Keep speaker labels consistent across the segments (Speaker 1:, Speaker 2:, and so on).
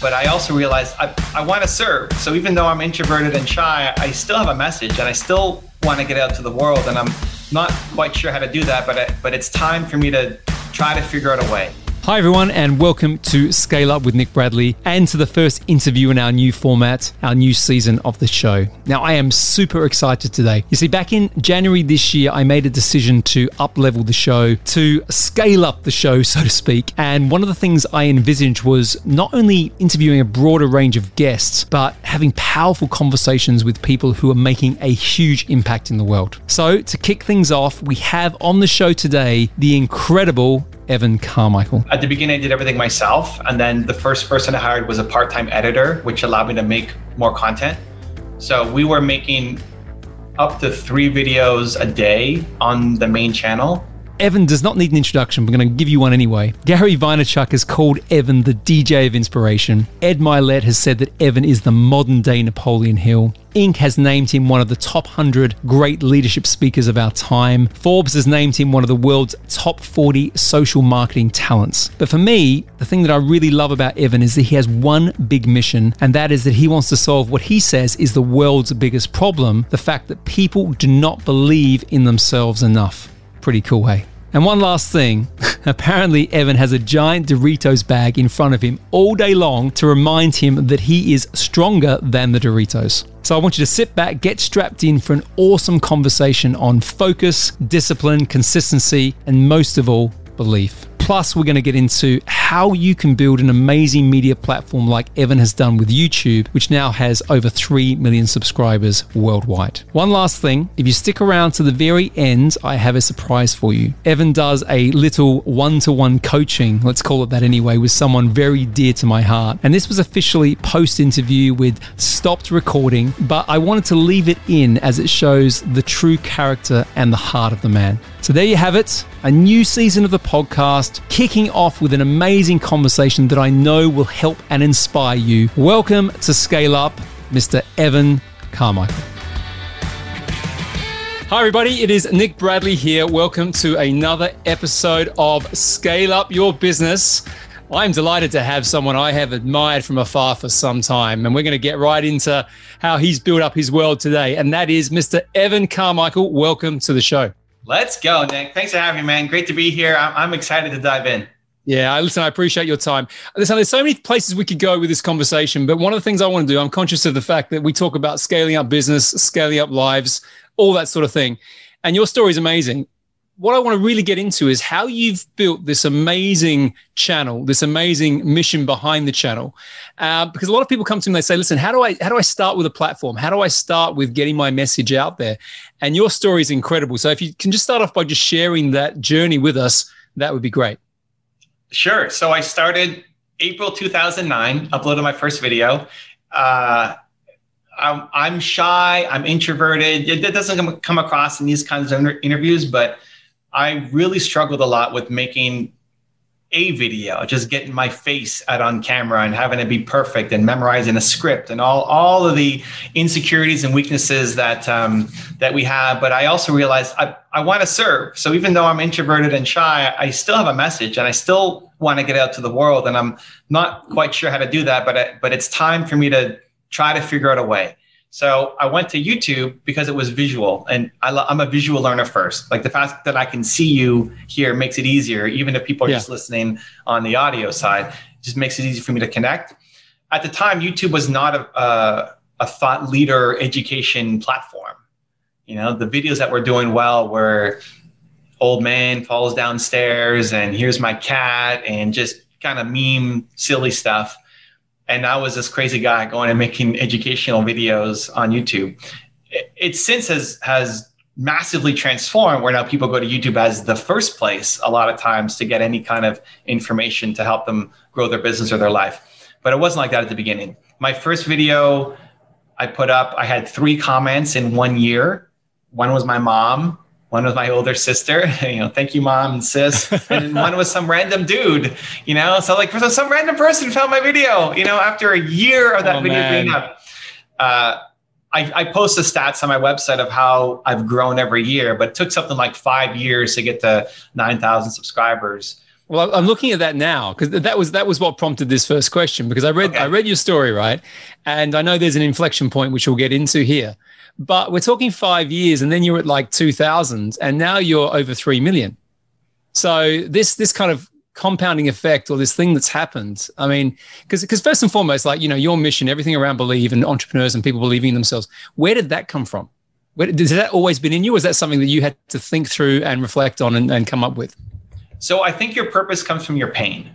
Speaker 1: but I also realized I, I want to serve. So even though I'm introverted and shy, I still have a message and I still want to get out to the world. And I'm not quite sure how to do that, but, I, but it's time for me to try to figure out a way.
Speaker 2: Hi, everyone, and welcome to Scale Up with Nick Bradley and to the first interview in our new format, our new season of the show. Now, I am super excited today. You see, back in January this year, I made a decision to up level the show, to scale up the show, so to speak. And one of the things I envisaged was not only interviewing a broader range of guests, but having powerful conversations with people who are making a huge impact in the world. So, to kick things off, we have on the show today the incredible Evan Carmichael?
Speaker 1: At the beginning, I did everything myself. And then the first person I hired was a part time editor, which allowed me to make more content. So we were making up to three videos a day on the main channel.
Speaker 2: Evan does not need an introduction. We're going to give you one anyway. Gary Vaynerchuk has called Evan the DJ of inspiration. Ed Mylett has said that Evan is the modern day Napoleon Hill. Inc. has named him one of the top 100 great leadership speakers of our time. Forbes has named him one of the world's top 40 social marketing talents. But for me, the thing that I really love about Evan is that he has one big mission, and that is that he wants to solve what he says is the world's biggest problem the fact that people do not believe in themselves enough. Pretty cool, hey? And one last thing apparently, Evan has a giant Doritos bag in front of him all day long to remind him that he is stronger than the Doritos. So I want you to sit back, get strapped in for an awesome conversation on focus, discipline, consistency, and most of all, belief. Plus, we're going to get into how you can build an amazing media platform like Evan has done with YouTube, which now has over 3 million subscribers worldwide. One last thing if you stick around to the very end, I have a surprise for you. Evan does a little one to one coaching, let's call it that anyway, with someone very dear to my heart. And this was officially post interview with stopped recording, but I wanted to leave it in as it shows the true character and the heart of the man. So there you have it, a new season of the podcast, kicking off with an amazing conversation that I know will help and inspire you. Welcome to Scale Up, Mr. Evan Carmichael. Hi, everybody. It is Nick Bradley here. Welcome to another episode of Scale Up Your Business. I'm delighted to have someone I have admired from afar for some time, and we're going to get right into how he's built up his world today, and that is Mr. Evan Carmichael. Welcome to the show.
Speaker 1: Let's go, Nick. Thanks for having me, man. Great to be here. I'm, I'm excited to dive in.
Speaker 2: Yeah, listen, I appreciate your time. Listen, there's so many places we could go with this conversation, but one of the things I want to do, I'm conscious of the fact that we talk about scaling up business, scaling up lives, all that sort of thing. And your story is amazing what I want to really get into is how you've built this amazing channel, this amazing mission behind the channel. Uh, because a lot of people come to me and they say, "Listen, how do I how do I start with a platform? How do I start with getting my message out there?" And your story is incredible. So if you can just start off by just sharing that journey with us, that would be great.
Speaker 1: Sure. So I started April 2009, uploaded my first video. Uh, I'm, I'm, shy. I'm introverted. It, it doesn't come across in these kinds of interviews, but I really struggled a lot with making a video, just getting my face out on camera and having it be perfect and memorizing a script and all, all of the insecurities and weaknesses that um, that we have. But I also realized I, I want to serve. So even though I'm introverted and shy, I still have a message and I still want to get out to the world. And I'm not quite sure how to do that, but I, but it's time for me to try to figure out a way. So I went to YouTube because it was visual, and I am a visual learner first. Like the fact that I can see you here makes it easier, even if people are yeah. just listening on the audio side. just makes it easy for me to connect. At the time, YouTube was not a, a, a thought leader education platform. You know, the videos that were doing well were old man falls downstairs, and here's my cat, and just kind of meme silly stuff and I was this crazy guy going and making educational videos on YouTube. It, it since has has massively transformed where now people go to YouTube as the first place a lot of times to get any kind of information to help them grow their business or their life. But it wasn't like that at the beginning. My first video I put up, I had three comments in one year. One was my mom, one was my older sister, you know, thank you, mom and sis. And one was some random dude, you know. So like so some random person found my video, you know, after a year of that oh, video man. being up. Uh, I, I post the stats on my website of how I've grown every year, but it took something like five years to get to 9,000 subscribers.
Speaker 2: Well, I'm looking at that now because that was that was what prompted this first question because I read okay. I read your story right, and I know there's an inflection point which we'll get into here, but we're talking five years, and then you're at like 2,000, and now you're over three million. So this this kind of compounding effect or this thing that's happened. I mean, because because first and foremost, like you know, your mission, everything around believe and entrepreneurs and people believing in themselves. Where did that come from? Where, has that always been in you? Or is that something that you had to think through and reflect on and, and come up with?
Speaker 1: So I think your purpose comes from your pain.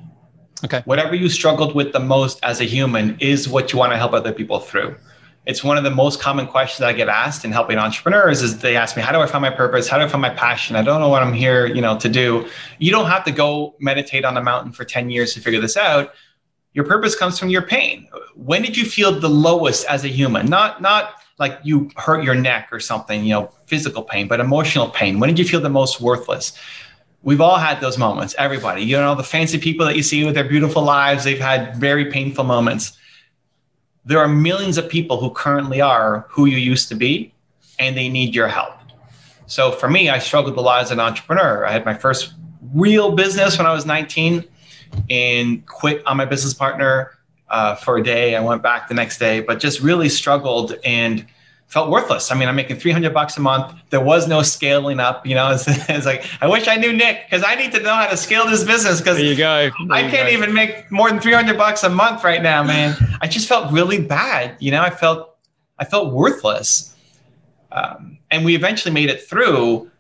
Speaker 2: Okay.
Speaker 1: Whatever you struggled with the most as a human is what you want to help other people through. It's one of the most common questions that I get asked in helping entrepreneurs is they ask me, how do I find my purpose? How do I find my passion? I don't know what I'm here, you know, to do. You don't have to go meditate on a mountain for 10 years to figure this out. Your purpose comes from your pain. When did you feel the lowest as a human? Not not like you hurt your neck or something, you know, physical pain, but emotional pain. When did you feel the most worthless? we've all had those moments everybody you know the fancy people that you see with their beautiful lives they've had very painful moments there are millions of people who currently are who you used to be and they need your help. So for me i struggled a lot as an entrepreneur. I had my first real business when i was 19 and quit on my business partner uh, for a day. I went back the next day but just really struggled. And felt worthless. I mean, I'm making 300 bucks a month. There was no scaling up. You know, it's, it's like I wish I knew Nick because I need to know how to scale this business. Because
Speaker 2: there you go.
Speaker 1: There I can't go. even make more than 300 bucks a month right now, man. I just felt really bad. You know, I felt I felt worthless. Um, and we eventually made it through,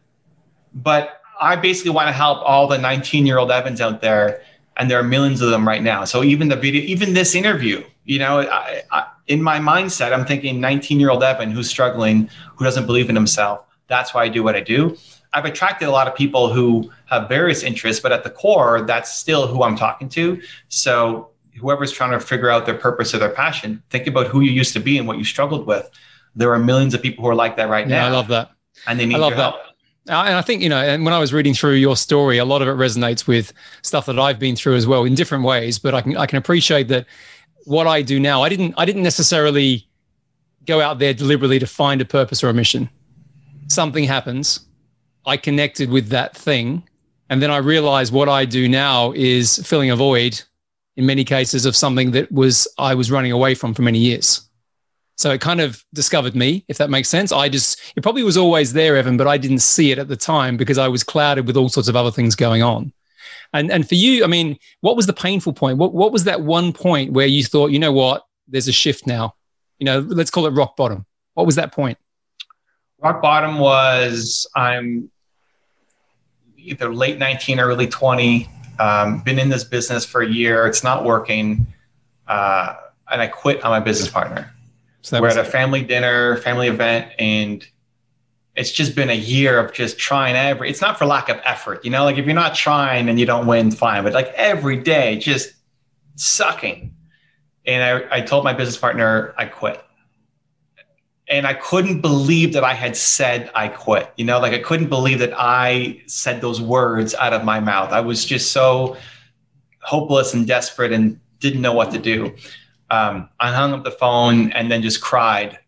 Speaker 1: but I basically want to help all the 19 year old Evans out there, and there are millions of them right now. So even the video, even this interview, you know, I, I in my mindset, I'm thinking 19 year old Evan who's struggling, who doesn't believe in himself. That's why I do what I do. I've attracted a lot of people who have various interests, but at the core, that's still who I'm talking to. So whoever's trying to figure out their purpose or their passion, think about who you used to be and what you struggled with. There are millions of people who are like that right
Speaker 2: yeah,
Speaker 1: now.
Speaker 2: I love that.
Speaker 1: And they need I love that. Help.
Speaker 2: Uh, and I think, you know, and when I was reading through your story, a lot of it resonates with stuff that I've been through as well in different ways. But I can I can appreciate that what I do now. I didn't I didn't necessarily go out there deliberately to find a purpose or a mission. Something happens. I connected with that thing. And then I realized what I do now is filling a void in many cases of something that was I was running away from for many years. So it kind of discovered me, if that makes sense. I just, it probably was always there, Evan, but I didn't see it at the time because I was clouded with all sorts of other things going on. And and for you, I mean, what was the painful point? What what was that one point where you thought, you know what, there's a shift now? You know, let's call it rock bottom. What was that point?
Speaker 1: Rock bottom was I'm either late 19 or early 20. Um, been in this business for a year. It's not working. Uh, and I quit on my business partner. So We're at a family dinner, family event, and it's just been a year of just trying every it's not for lack of effort you know like if you're not trying and you don't win fine but like every day just sucking. And i, I told my business partner i quit. And i couldn't believe that i had said i quit you know like i couldn't believe that i said those words out of my mouth. I was just so hopeless and desperate and didn't know what to do. Um, i hung up the phone and then just cried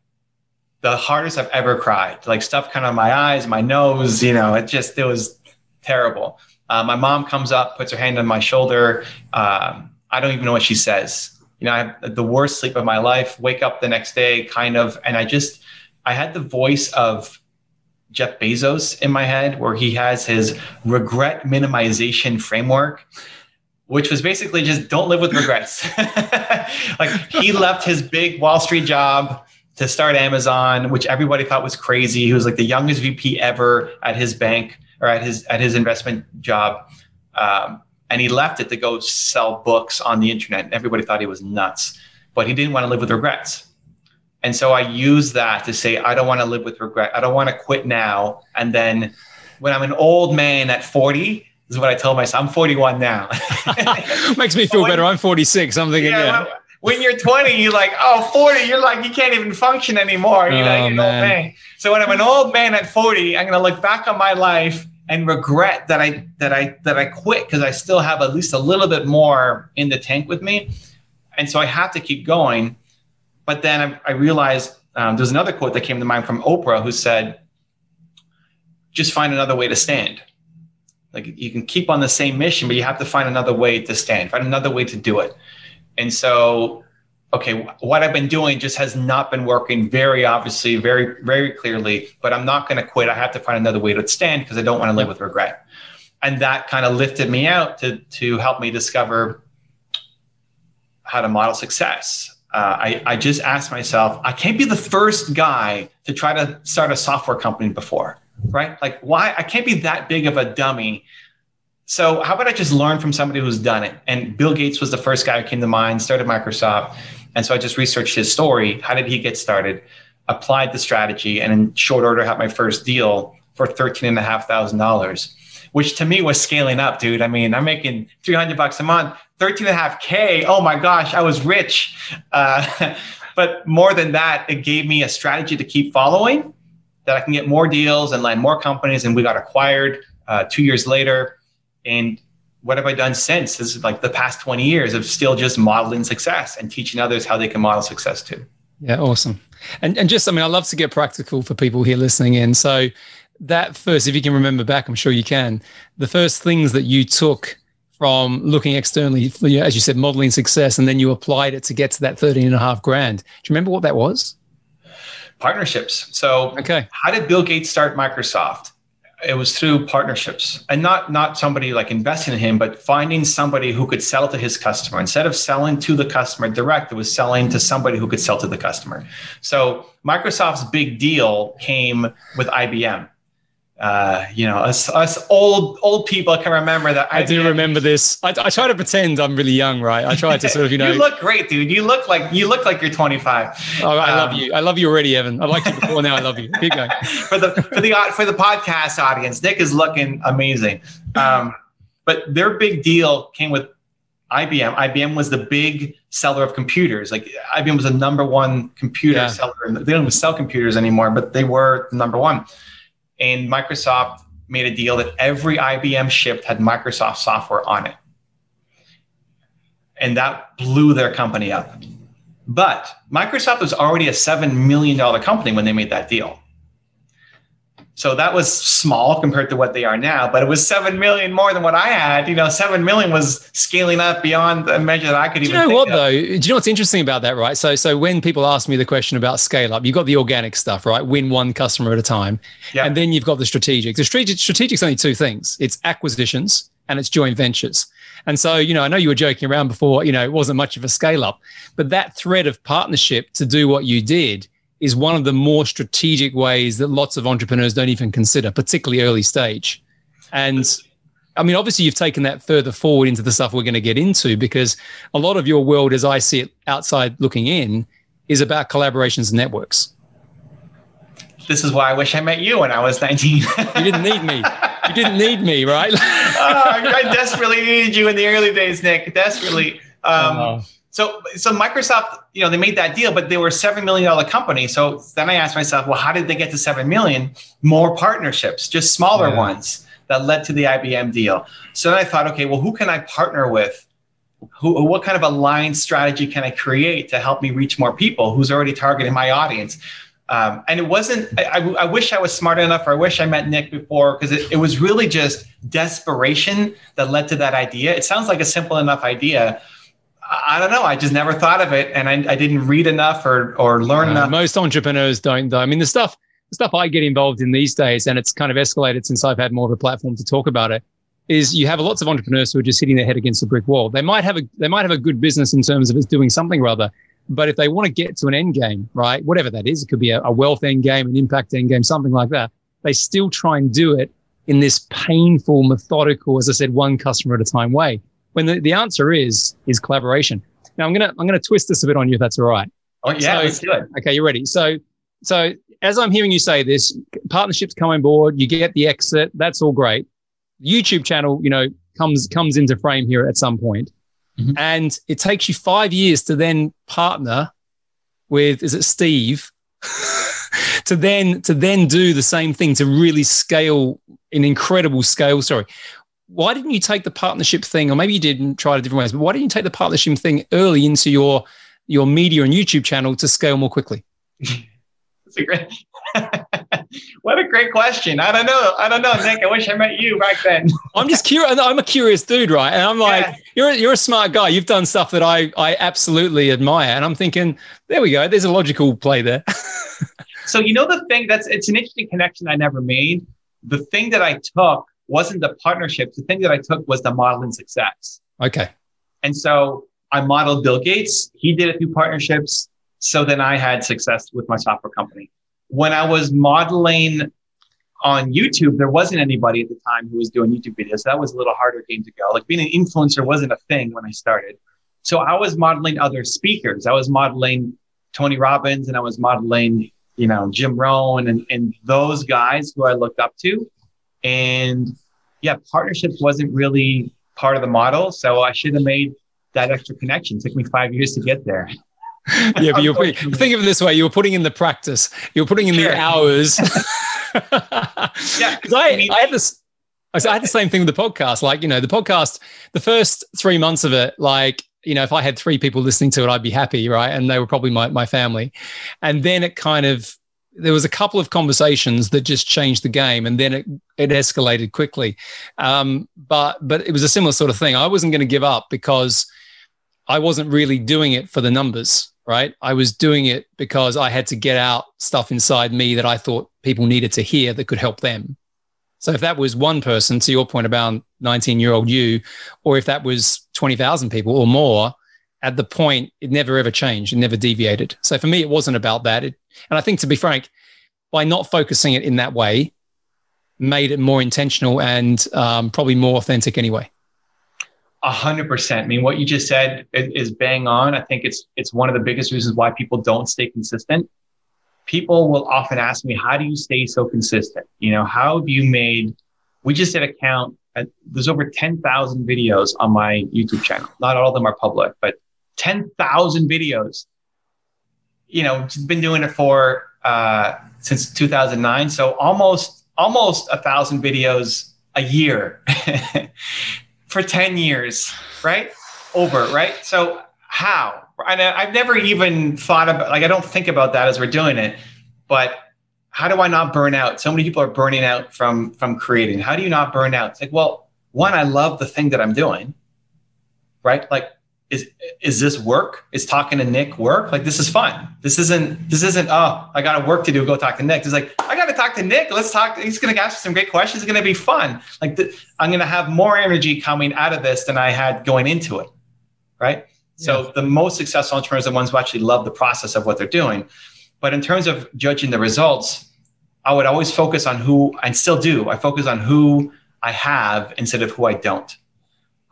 Speaker 1: the hardest I've ever cried. Like stuff kind of my eyes, my nose, you know, it just, it was terrible. Uh, my mom comes up, puts her hand on my shoulder. Um, I don't even know what she says. You know, I have the worst sleep of my life, wake up the next day kind of, and I just, I had the voice of Jeff Bezos in my head where he has his regret minimization framework which was basically just don't live with regrets. like he left his big Wall Street job to start Amazon, which everybody thought was crazy. He was like the youngest VP ever at his bank or at his at his investment job, um, and he left it to go sell books on the internet. And everybody thought he was nuts, but he didn't want to live with regrets. And so I use that to say I don't want to live with regret. I don't want to quit now, and then when I'm an old man at 40, this is what I tell myself. I'm 41 now.
Speaker 2: Makes me feel when, better. I'm 46. I'm thinking, yeah. yeah
Speaker 1: when you're 20, you're like, oh, 40, you're like, you can't even function anymore. You're oh, like, an old man. So when I'm an old man at 40, I'm gonna look back on my life and regret that I that I that I quit because I still have at least a little bit more in the tank with me. And so I have to keep going. But then I, I realized um, there's another quote that came to mind from Oprah who said, just find another way to stand. Like you can keep on the same mission, but you have to find another way to stand, find another way to do it. And so, okay, what I've been doing just has not been working very obviously, very, very clearly, but I'm not going to quit. I have to find another way to stand because I don't want to live with regret. And that kind of lifted me out to, to help me discover how to model success. Uh, I, I just asked myself, I can't be the first guy to try to start a software company before right? Like, why? I can't be that big of a dummy. So, how about I just learn from somebody who's done it? And Bill Gates was the first guy who came to mind, started Microsoft. And so I just researched his story. How did he get started? Applied the strategy, and in short order, had my first deal for $13,500, which to me was scaling up, dude. I mean, I'm making 300 bucks a month, 13 and a half K. Oh my gosh, I was rich. Uh, but more than that, it gave me a strategy to keep following that I can get more deals and land more companies. And we got acquired uh, two years later. And what have I done since? This is like the past 20 years of still just modeling success and teaching others how they can model success too.
Speaker 2: Yeah, awesome. And and just I mean, I love to get practical for people here listening in. So that first, if you can remember back, I'm sure you can, the first things that you took from looking externally, as you said, modeling success, and then you applied it to get to that 13 and a half grand. Do you remember what that was?
Speaker 1: partnerships. So, okay. how did Bill Gates start Microsoft? It was through partnerships and not not somebody like investing in him, but finding somebody who could sell to his customer. Instead of selling to the customer direct, it was selling to somebody who could sell to the customer. So Microsoft's big deal came with IBM uh, you know, us us old old people can remember that.
Speaker 2: I, I do remember this. I, I, try to pretend I'm really young, right? I try to sort of, you know.
Speaker 1: you look great, dude. You look like you look like you're 25.
Speaker 2: Oh, I um, love you. I love you already, Evan. I liked you before. now I love you. Keep going.
Speaker 1: for the for the for the podcast audience, Nick is looking amazing. Um, but their big deal came with IBM. IBM was the big seller of computers. Like IBM was the number one computer yeah. seller. They don't even sell computers anymore, but they were the number one and Microsoft made a deal that every IBM shipped had Microsoft software on it. And that blew their company up. But Microsoft was already a $7 million company when they made that deal. So that was small compared to what they are now, but it was seven million more than what I had. You know, seven million was scaling up beyond a measure that I could
Speaker 2: even.
Speaker 1: Do
Speaker 2: you know what
Speaker 1: of.
Speaker 2: though? Do you know what's interesting about that, right? So, so when people ask me the question about scale up, you've got the organic stuff, right? Win one customer at a time, yeah. and then you've got the strategic. The strategic, strategic's only two things: it's acquisitions and it's joint ventures. And so, you know, I know you were joking around before. You know, it wasn't much of a scale up, but that thread of partnership to do what you did is one of the more strategic ways that lots of entrepreneurs don't even consider, particularly early stage. And I mean, obviously, you've taken that further forward into the stuff we're going to get into because a lot of your world, as I see it outside looking in, is about collaborations and networks.
Speaker 1: This is why I wish I met you when I was 19. you
Speaker 2: didn't need me. You didn't need me, right? oh,
Speaker 1: I desperately needed you in the early days, Nick. Desperately. Um, oh. So, so Microsoft, you know, they made that deal, but they were a seven million dollar company. So then I asked myself, well, how did they get to seven million? More partnerships, just smaller yeah. ones that led to the IBM deal. So then I thought, okay, well, who can I partner with? Who, what kind of aligned strategy can I create to help me reach more people? Who's already targeting my audience? Um, and it wasn't. I, I, wish I was smart enough, or I wish I met Nick before, because it, it was really just desperation that led to that idea. It sounds like a simple enough idea, I don't know. I just never thought of it, and I, I didn't read enough or or learn uh, enough.
Speaker 2: Most entrepreneurs don't, though. I mean, the stuff the stuff I get involved in these days, and it's kind of escalated since I've had more of a platform to talk about it. Is you have lots of entrepreneurs who are just hitting their head against a brick wall. They might have a they might have a good business in terms of it's doing something rather, but if they want to get to an end game, right, whatever that is, it could be a, a wealth end game, an impact end game, something like that. They still try and do it in this painful, methodical, as I said, one customer at a time way. When the, the answer is is collaboration. Now I'm gonna I'm gonna twist this a bit on you if that's all right.
Speaker 1: Oh yeah, so, let's do it.
Speaker 2: Okay, you're ready. So so as I'm hearing you say this, partnerships come on board, you get the exit, that's all great. YouTube channel, you know, comes comes into frame here at some point. Mm-hmm. And it takes you five years to then partner with is it Steve to then to then do the same thing to really scale an incredible scale. Sorry, why didn't you take the partnership thing, or maybe you didn't try it different ways, but why didn't you take the partnership thing early into your your media and YouTube channel to scale more quickly?
Speaker 1: That's a great. what a great question. I don't know. I don't know, Nick. I wish I met you back then.
Speaker 2: I'm just curious. I'm a curious dude, right? And I'm like, yeah. you're you're a smart guy. You've done stuff that I I absolutely admire, and I'm thinking, there we go. There's a logical play there.
Speaker 1: so you know the thing that's it's an interesting connection I never made. The thing that I took wasn't the partnerships. The thing that I took was the modeling success.
Speaker 2: Okay.
Speaker 1: And so I modeled Bill Gates. He did a few partnerships. So then I had success with my software company. When I was modeling on YouTube, there wasn't anybody at the time who was doing YouTube videos. So that was a little harder game to go. Like being an influencer wasn't a thing when I started. So I was modeling other speakers. I was modeling Tony Robbins and I was modeling, you know, Jim Rohn and, and those guys who I looked up to. And yeah, partnerships wasn't really part of the model. So I should have made that extra connection. It took me five years to get there.
Speaker 2: yeah, but you're putting, think of it this way: you were putting in the practice, you were putting in sure. the hours. yeah, because I, I, mean, I had this. I had the same thing with the podcast. Like, you know, the podcast, the first three months of it, like, you know, if I had three people listening to it, I'd be happy, right? And they were probably my, my family. And then it kind of, there was a couple of conversations that just changed the game and then it, it escalated quickly. Um, but, but it was a similar sort of thing. I wasn't going to give up because I wasn't really doing it for the numbers right? I was doing it because I had to get out stuff inside me that I thought people needed to hear that could help them. So if that was one person, to your point about 19 year old you, or if that was 20,000 people or more, at the point, it never ever changed. It never deviated. So for me, it wasn't about that. It, and I think, to be frank, by not focusing it in that way, made it more intentional and um, probably more authentic anyway.
Speaker 1: A hundred percent. I mean, what you just said is bang on. I think it's it's one of the biggest reasons why people don't stay consistent. People will often ask me, "How do you stay so consistent? You know, how have you made?" We just did a count. There's over ten thousand videos on my YouTube channel. Not all of them are public, but ten thousand videos. You know, been doing it for uh, since 2009, so almost almost a thousand videos a year. for 10 years, right? Over, right? So how? And I've never even thought about like I don't think about that as we're doing it, but how do I not burn out? So many people are burning out from from creating. How do you not burn out? It's like, well, one, I love the thing that I'm doing, right? Like is is this work? Is talking to Nick work? Like this is fun. This isn't this isn't oh I got a work to do. Go talk to Nick. It's like I got to talk to Nick. Let's talk. He's going to ask some great questions. It's going to be fun. Like the, I'm going to have more energy coming out of this than I had going into it. Right. So the most successful entrepreneurs are the ones who actually love the process of what they're doing. But in terms of judging the results, I would always focus on who and still do. I focus on who I have instead of who I don't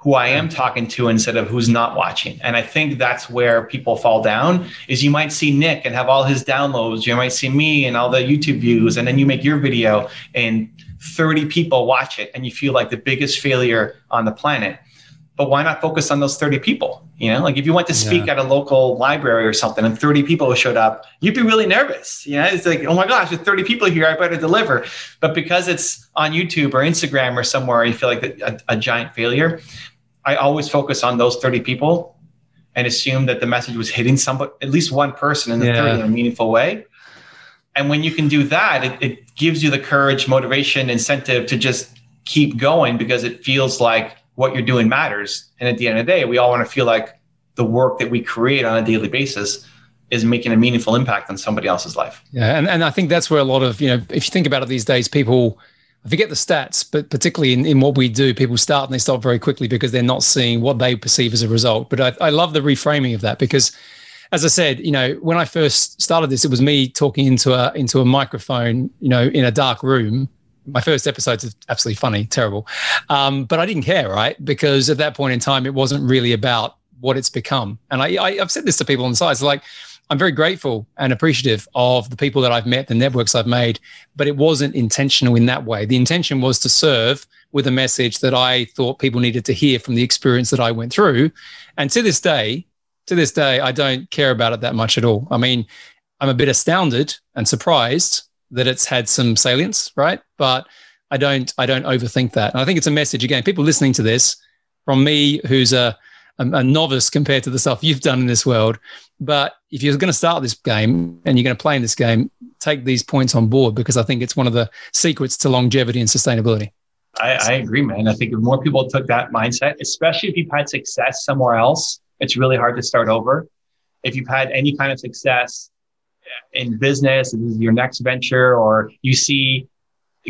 Speaker 1: who I am talking to instead of who's not watching. And I think that's where people fall down is you might see Nick and have all his downloads. You might see me and all the YouTube views. And then you make your video and 30 people watch it and you feel like the biggest failure on the planet. But why not focus on those 30 people? You know, like if you went to speak yeah. at a local library or something and 30 people showed up, you'd be really nervous. You know, it's like, oh my gosh, there's 30 people here, I better deliver. But because it's on YouTube or Instagram or somewhere, you feel like a, a giant failure. I always focus on those 30 people and assume that the message was hitting somebody, at least one person in the yeah. 30 in a meaningful way. And when you can do that, it, it gives you the courage, motivation, incentive to just keep going because it feels like what you're doing matters. And at the end of the day, we all want to feel like the work that we create on a daily basis is making a meaningful impact on somebody else's life.
Speaker 2: Yeah. And, and I think that's where a lot of, you know, if you think about it these days, people I forget the stats, but particularly in, in what we do, people start and they stop very quickly because they're not seeing what they perceive as a result. But I, I love the reframing of that because, as I said, you know, when I first started this, it was me talking into a into a microphone, you know, in a dark room. My first episode's is absolutely funny, terrible, um, but I didn't care, right? Because at that point in time, it wasn't really about what it's become. And I, I I've said this to people on the sides, like I'm very grateful and appreciative of the people that I've met, the networks I've made, but it wasn't intentional in that way. The intention was to serve with a message that I thought people needed to hear from the experience that I went through. And to this day, to this day, I don't care about it that much at all. I mean, I'm a bit astounded and surprised that it's had some salience, right? But I don't, I don't overthink that. And I think it's a message again. People listening to this from me, who's a a, a novice compared to the stuff you've done in this world. But if you're going to start this game and you're going to play in this game, take these points on board because I think it's one of the secrets to longevity and sustainability.
Speaker 1: I, I agree, man. I think if more people took that mindset, especially if you've had success somewhere else, it's really hard to start over. If you've had any kind of success in business, this is your next venture, or you see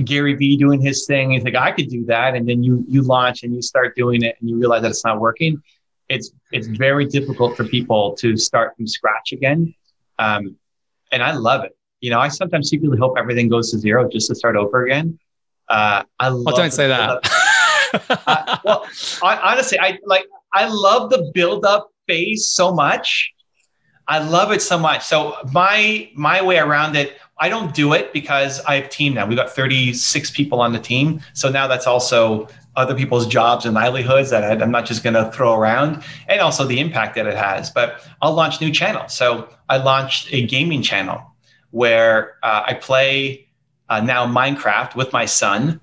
Speaker 1: Gary Vee doing his thing, you think I could do that, and then you you launch and you start doing it, and you realize that it's not working. It's it's very difficult for people to start from scratch again, um, and I love it. You know, I sometimes secretly hope everything goes to zero just to start over again. Uh, I love.
Speaker 2: Oh, don't say that.
Speaker 1: uh, well, I, honestly, I like. I love the build up phase so much. I love it so much. So my my way around it, I don't do it because I have team now. We've got 36 people on the team. So now that's also other people's jobs and livelihoods that I'm not just going to throw around, and also the impact that it has. But I'll launch new channels. So I launched a gaming channel where uh, I play uh, now Minecraft with my son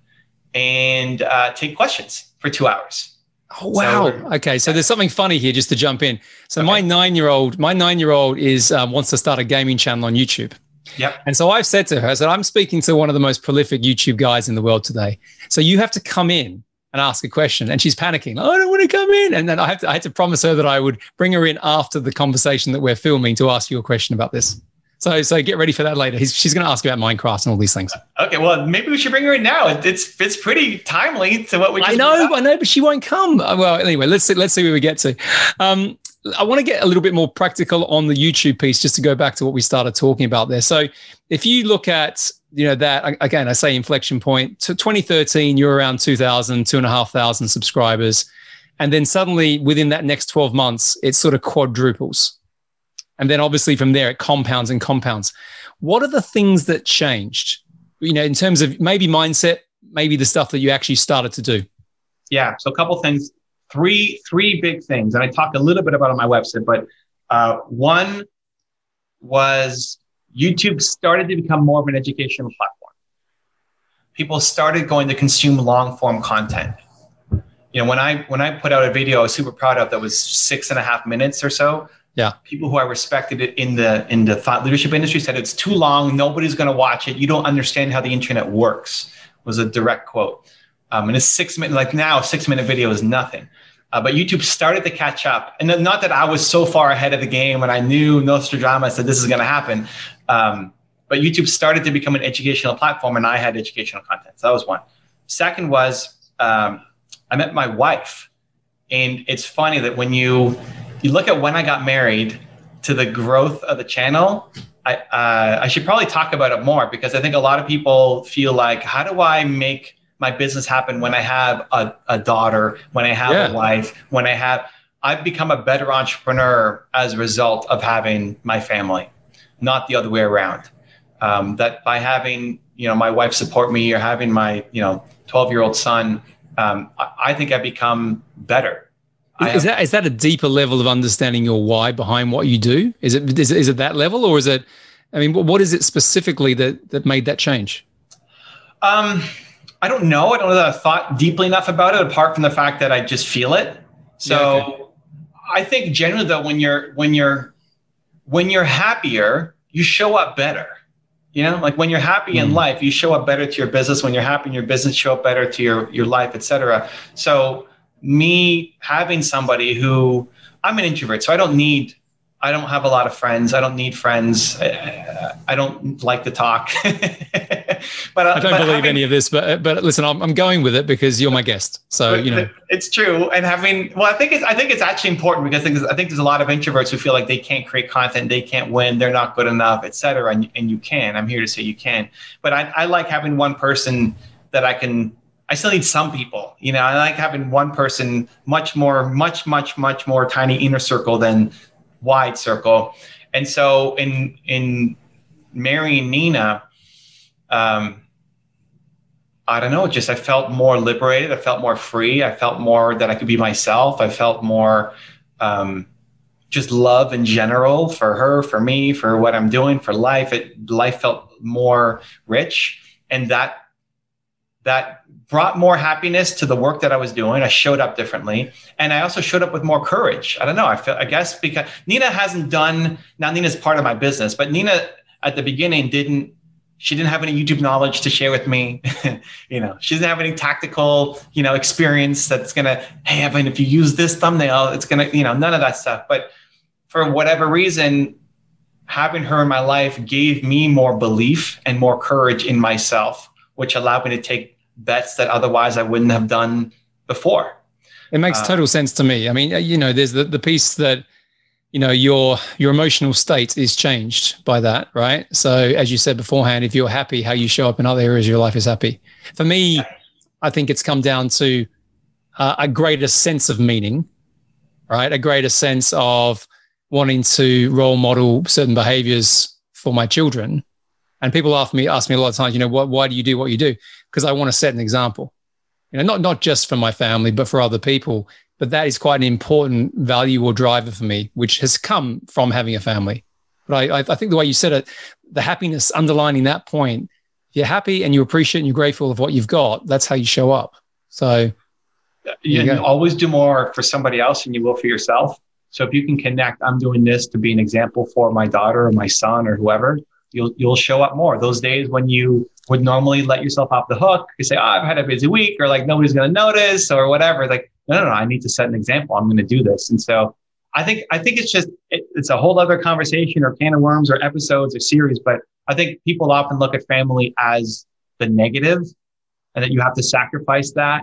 Speaker 1: and uh, take questions for two hours.
Speaker 2: Oh, wow. So, okay. So there's something funny here just to jump in. So okay. my nine year old, my nine year old is um, wants to start a gaming channel on YouTube.
Speaker 1: Yep.
Speaker 2: And so I've said to her, I said, I'm speaking to one of the most prolific YouTube guys in the world today. So you have to come in and ask a question. And she's panicking. Oh, I don't want to come in. And then I have to, I had to promise her that I would bring her in after the conversation that we're filming to ask you a question about this. So, so get ready for that later. He's, she's going to ask about Minecraft and all these things.
Speaker 1: Okay, well, maybe we should bring her in now. It's it's pretty timely to what we.
Speaker 2: I know, I know, but she won't come. Uh, well, anyway, let's see, let's see where we get to. Um, I want to get a little bit more practical on the YouTube piece, just to go back to what we started talking about there. So, if you look at you know that again, I say inflection point to 2013, you're around 2,000, two and a half thousand subscribers, and then suddenly within that next 12 months, it sort of quadruples and then obviously from there, it compounds and compounds. What are the things that changed, you know, in terms of maybe mindset, maybe the stuff that you actually started to do?
Speaker 1: Yeah. So a couple things, three, three big things. And I talk a little bit about on my website, but uh, one was YouTube started to become more of an educational platform. People started going to consume long form content. You know, when I when I put out a video I was super proud of that was six and a half minutes or so,
Speaker 2: yeah
Speaker 1: people who i respected it in the in the thought leadership industry said it's too long nobody's going to watch it you don't understand how the internet works was a direct quote um, and a six minute like now six minute video is nothing uh, but youtube started to catch up and not that i was so far ahead of the game and i knew nostradamus said this is going to happen um, but youtube started to become an educational platform and i had educational content. So that was one. Second was um, i met my wife. And it's funny that when you you look at when I got married to the growth of the channel, I uh, I should probably talk about it more because I think a lot of people feel like, how do I make my business happen when I have a, a daughter, when I have yeah. a wife, when I have I've become a better entrepreneur as a result of having my family, not the other way around. Um, that by having you know my wife support me or having my you know 12 year old son, um, I, I think I've become better
Speaker 2: is that is that a deeper level of understanding your why behind what you do? Is it is is it that level, or is it? I mean, what is it specifically that that made that change?
Speaker 1: Um, I don't know. I don't know that I've thought deeply enough about it, apart from the fact that I just feel it. So, yeah, okay. I think generally though, when you're when you're when you're happier, you show up better. You know, like when you're happy mm. in life, you show up better to your business. When you're happy in your business, show up better to your your life, etc. So me having somebody who I'm an introvert, so I don't need, I don't have a lot of friends. I don't need friends. I, I don't like to talk.
Speaker 2: but uh, I don't but believe having, any of this. But but listen, I'm, I'm going with it because you're my guest. So you know,
Speaker 1: it's true. And having well, I think it's I think it's actually important because I think, I think there's a lot of introverts who feel like they can't create content, they can't win, they're not good enough, etc. And and you can. I'm here to say you can. But I, I like having one person that I can I still need some people. You know, I like having one person much more, much, much, much more tiny inner circle than wide circle. And so in in marrying Nina, um, I don't know, just I felt more liberated. I felt more free. I felt more that I could be myself. I felt more um, just love in general for her, for me, for what I'm doing, for life. It life felt more rich, and that that brought more happiness to the work that I was doing. I showed up differently, and I also showed up with more courage. I don't know. I feel. I guess because Nina hasn't done now. Nina's part of my business, but Nina at the beginning didn't she didn't have any YouTube knowledge to share with me. you know, she doesn't have any tactical, you know, experience that's gonna, hey, Evan, if you use this thumbnail, it's gonna, you know, none of that stuff. But for whatever reason, having her in my life gave me more belief and more courage in myself, which allowed me to take bets that otherwise I wouldn't have done before.
Speaker 2: It makes uh, total sense to me. I mean, you know, there's the, the piece that you know your your emotional state is changed by that right? So as you said beforehand if you're happy how you show up in other areas of your life is happy. For me i think it's come down to uh, a greater sense of meaning right? A greater sense of wanting to role model certain behaviors for my children. And people ask me ask me a lot of times you know what why do you do what you do? Because i want to set an example. You know not not just for my family but for other people but that is quite an important value or driver for me, which has come from having a family. But I, I think the way you said it, the happiness underlining that point, if you're happy and you appreciate and you're grateful of what you've got, that's how you show up. So
Speaker 1: you, you always do more for somebody else than you will for yourself. So if you can connect, I'm doing this to be an example for my daughter or my son or whoever, you'll you'll show up more. Those days when you would normally let yourself off the hook, you say, "Oh, I've had a busy week," or like nobody's going to notice, or whatever. Like no, no, no, I need to set an example. I'm going to do this. And so I think, I think it's just, it, it's a whole other conversation or can of worms or episodes or series. But I think people often look at family as the negative and that you have to sacrifice that.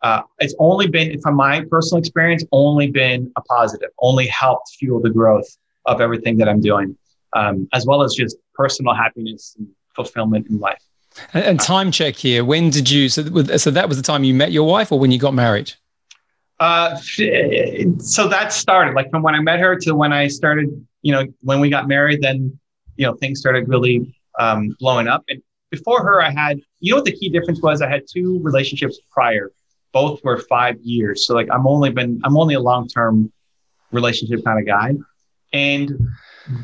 Speaker 1: Uh, it's only been, from my personal experience, only been a positive, only helped fuel the growth of everything that I'm doing, um, as well as just personal happiness and fulfillment in life.
Speaker 2: And, time check here. When did you? So, so that was the time you met your wife, or when you got married?
Speaker 1: Uh, so that started like from when I met her to when I started, you know, when we got married, then, you know, things started really um, blowing up. And before her, I had, you know, what the key difference was? I had two relationships prior. Both were five years. So like I'm only been, I'm only a long term relationship kind of guy. And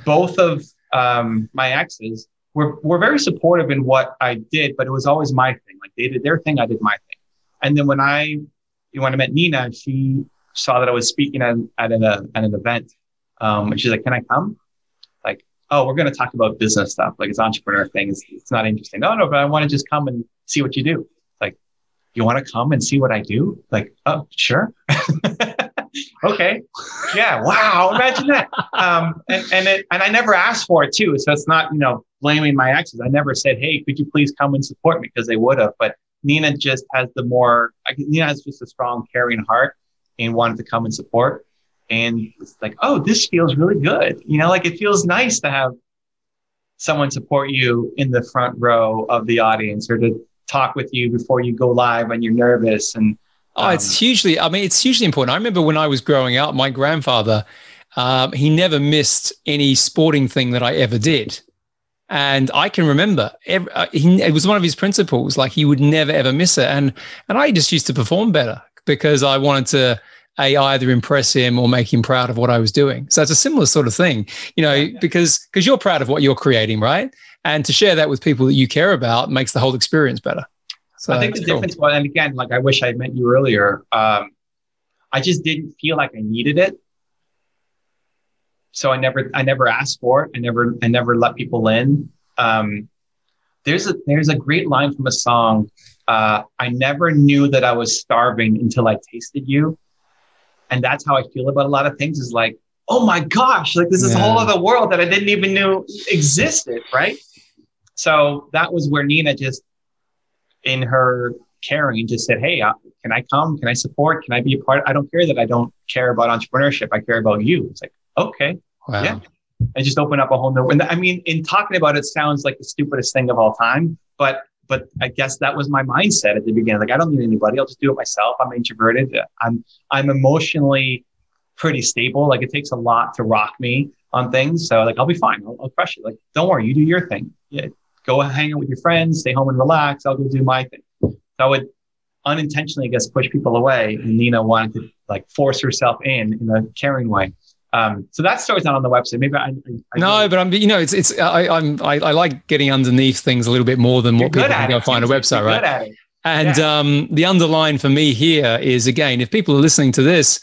Speaker 1: both of um, my exes were, were very supportive in what I did, but it was always my thing. Like they did their thing, I did my thing. And then when I when I met Nina, she saw that I was speaking at, at, an, at an event. Um, and she's like, can I come? Like, oh, we're going to talk about business stuff. Like it's entrepreneur things. It's, not interesting. No, no, but I want to just come and see what you do. Like, you want to come and see what I do? Like, oh, sure. okay. Yeah. Wow. Imagine that. Um, and, and it, and I never asked for it too. So it's not, you know, blaming my exes. I never said, Hey, could you please come and support me? Because they would have, but Nina just has the more, Nina has just a strong, caring heart and wanted to come and support. And it's like, oh, this feels really good. You know, like it feels nice to have someone support you in the front row of the audience or to talk with you before you go live when you're nervous. And
Speaker 2: um, oh, it's um, hugely, I mean, it's hugely important. I remember when I was growing up, my grandfather, um, he never missed any sporting thing that I ever did. And I can remember every, uh, he, it was one of his principles. Like he would never ever miss it. And and I just used to perform better because I wanted to a either impress him or make him proud of what I was doing. So it's a similar sort of thing, you know, because because you're proud of what you're creating, right? And to share that with people that you care about makes the whole experience better.
Speaker 1: So I think the cool. difference was, and again, like I wish I met you earlier. Um, I just didn't feel like I needed it so I never I never asked for it. I never I never let people in. Um, there's a there's a great line from a song. Uh, I never knew that I was starving until I tasted you, and that's how I feel about a lot of things. Is like, oh my gosh, like this is yeah. a whole other world that I didn't even know existed, right? So that was where Nina just, in her caring, just said, "Hey, uh, can I come? Can I support? Can I be a part? I don't care that I don't care about entrepreneurship. I care about you." It's like, okay, wow. yeah. And just open up a whole new. And I mean, in talking about it, sounds like the stupidest thing of all time, but but I guess that was my mindset at the beginning. Like, I don't need anybody. I'll just do it myself. I'm introverted. I'm I'm emotionally pretty stable. Like, it takes a lot to rock me on things. So like, I'll be fine. I'll, I'll crush it. Like, don't worry. You do your thing. Yeah, go hang out with your friends. Stay home and relax. I'll go do my thing. So I would unintentionally, I guess, push people away. And Nina wanted to like force herself in in a caring way. Um, so that story's not on the website. Maybe I, I
Speaker 2: no, but I'm you know it's it's I, I'm I, I, like getting underneath things a little bit more than what people can go find a website, right? And yeah. um, the underline for me here is again, if people are listening to this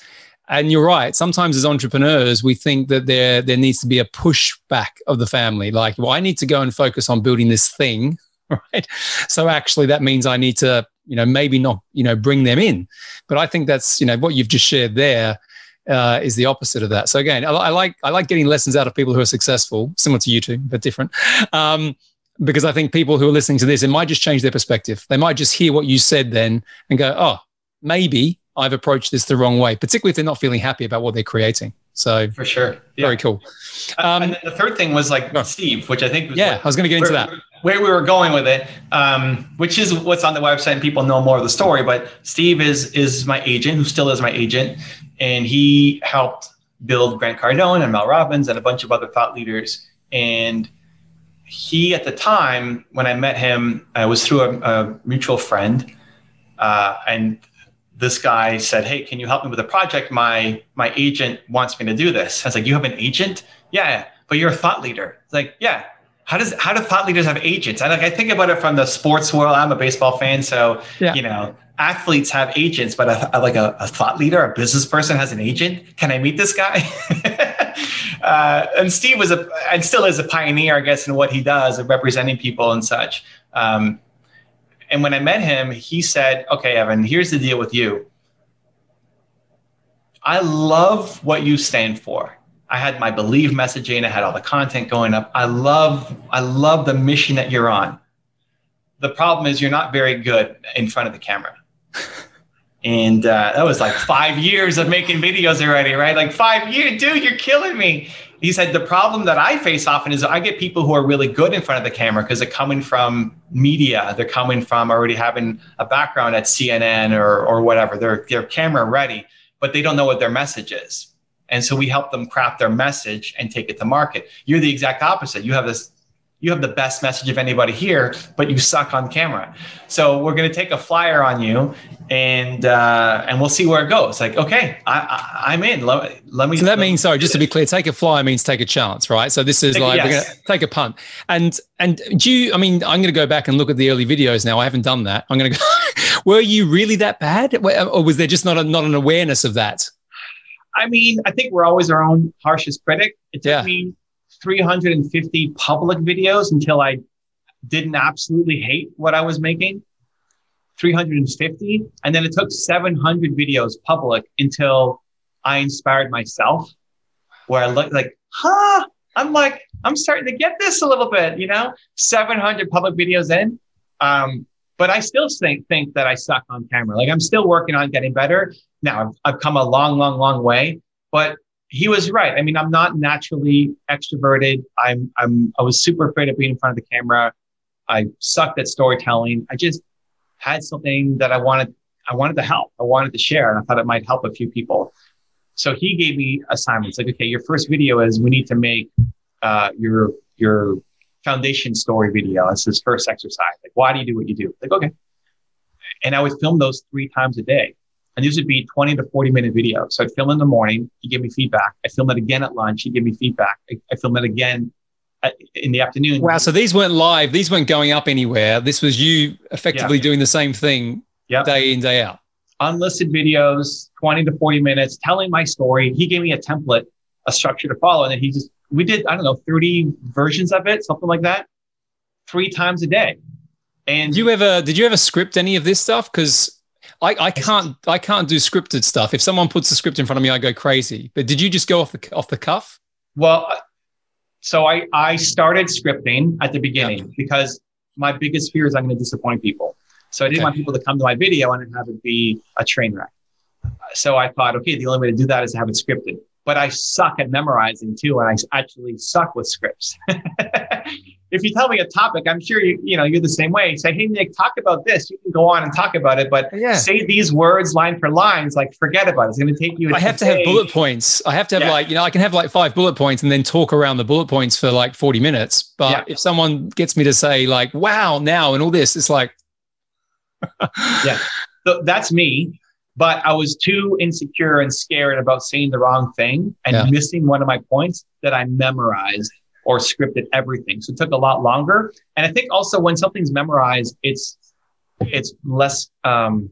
Speaker 2: And you're right. Sometimes as entrepreneurs, we think that there there needs to be a pushback of the family. Like, well, I need to go and focus on building this thing, right? So actually, that means I need to, you know, maybe not, you know, bring them in. But I think that's, you know, what you've just shared there uh, is the opposite of that. So again, I, I, like I like getting lessons out of people who are successful, similar to you two, but different. Um, because I think people who are listening to this, it might just change their perspective. They might just hear what you said then and go, "Oh, maybe I've approached this the wrong way, particularly if they're not feeling happy about what they're creating. So
Speaker 1: for sure,
Speaker 2: yeah. very cool.
Speaker 1: Um, and the third thing was like Steve, which I think
Speaker 2: was yeah, I was going to get into that
Speaker 1: where we were going with it, um, which is what's on the website, and people know more of the story. But Steve is is my agent, who still is my agent, and he helped build Grant Cardone and Mel Robbins and a bunch of other thought leaders. And he, at the time when I met him, I was through a, a mutual friend, uh, and this guy said, "Hey, can you help me with a project? My my agent wants me to do this." I was like, "You have an agent? Yeah, but you're a thought leader." It's like, "Yeah." How does how do thought leaders have agents? I like I think about it from the sports world. I'm a baseball fan, so yeah. you know athletes have agents, but a, a, like a, a, thought leader, a business person has an agent. Can I meet this guy? uh, and Steve was a and still is a pioneer, I guess, in what he does of representing people and such. Um, and when I met him, he said, Okay, Evan, here's the deal with you. I love what you stand for. I had my believe messaging, I had all the content going up. I love, I love the mission that you're on. The problem is you're not very good in front of the camera. And uh, that was like five years of making videos already, right? Like five years, dude, you're killing me he said the problem that I face often is I get people who are really good in front of the camera because they're coming from media, they're coming from already having a background at CNN or or whatever. They're they're camera ready, but they don't know what their message is. And so we help them craft their message and take it to market. You're the exact opposite. You have this you have the best message of anybody here, but you suck on camera. So we're going to take a flyer on you, and uh, and we'll see where it goes. Like, okay, I, am in. Let, let, me.
Speaker 2: So that means sorry, just to be clear, take a flyer means take a chance, right? So this is take, like yes. we're going to take a punt. And and do you? I mean, I'm going to go back and look at the early videos now. I haven't done that. I'm going to go. were you really that bad, or was there just not a, not an awareness of that?
Speaker 1: I mean, I think we're always our own harshest critic. It took yeah. me 350 public videos until I didn't absolutely hate what I was making. 350. And then it took 700 videos public until I inspired myself, where I looked like, huh, I'm like, I'm starting to get this a little bit, you know, 700 public videos in. Um, but I still think, think that I suck on camera. Like I'm still working on getting better. Now I've, I've come a long, long, long way, but he was right. I mean, I'm not naturally extroverted. I'm, I'm, I was super afraid of being in front of the camera. I sucked at storytelling. I just had something that I wanted, I wanted to help. I wanted to share, and I thought it might help a few people. So he gave me assignments like, okay, your first video is we need to make uh, your your foundation story video. That's his first exercise. Like, why do you do what you do? Like, okay. And I would film those three times a day. And these would be 20 to 40 minute videos. So I'd film in the morning, He'd give me feedback. I film it again at lunch, He'd give me feedback. I, I film it again at, in the afternoon.
Speaker 2: Wow. So these weren't live, these weren't going up anywhere. This was you effectively yeah. doing the same thing yep. day in, day out.
Speaker 1: Unlisted videos, 20 to 40 minutes, telling my story. He gave me a template, a structure to follow. And then he just, we did, I don't know, 30 versions of it, something like that, three times a day. And
Speaker 2: did you ever, did you ever script any of this stuff? Because I, I can't I can't do scripted stuff. If someone puts a script in front of me, I go crazy. But did you just go off the off the cuff?
Speaker 1: Well, uh, so I I started scripting at the beginning because my biggest fear is I'm going to disappoint people. So I didn't okay. want people to come to my video and have it be a train wreck. So I thought, okay, the only way to do that is to have it scripted. But I suck at memorizing too, and I actually suck with scripts. if you tell me a topic, I'm sure you you know you're the same way. Say, hey Nick, talk about this. You can go on and talk about it, but yeah. say these words line for lines, like forget about it. It's going to take you.
Speaker 2: I have to have bullet points. I have to have yeah. like you know I can have like five bullet points and then talk around the bullet points for like 40 minutes. But yeah. if someone gets me to say like wow now and all this, it's like
Speaker 1: yeah, so that's me. But I was too insecure and scared about saying the wrong thing and missing one of my points that I memorized or scripted everything. So it took a lot longer. And I think also when something's memorized, it's it's less um,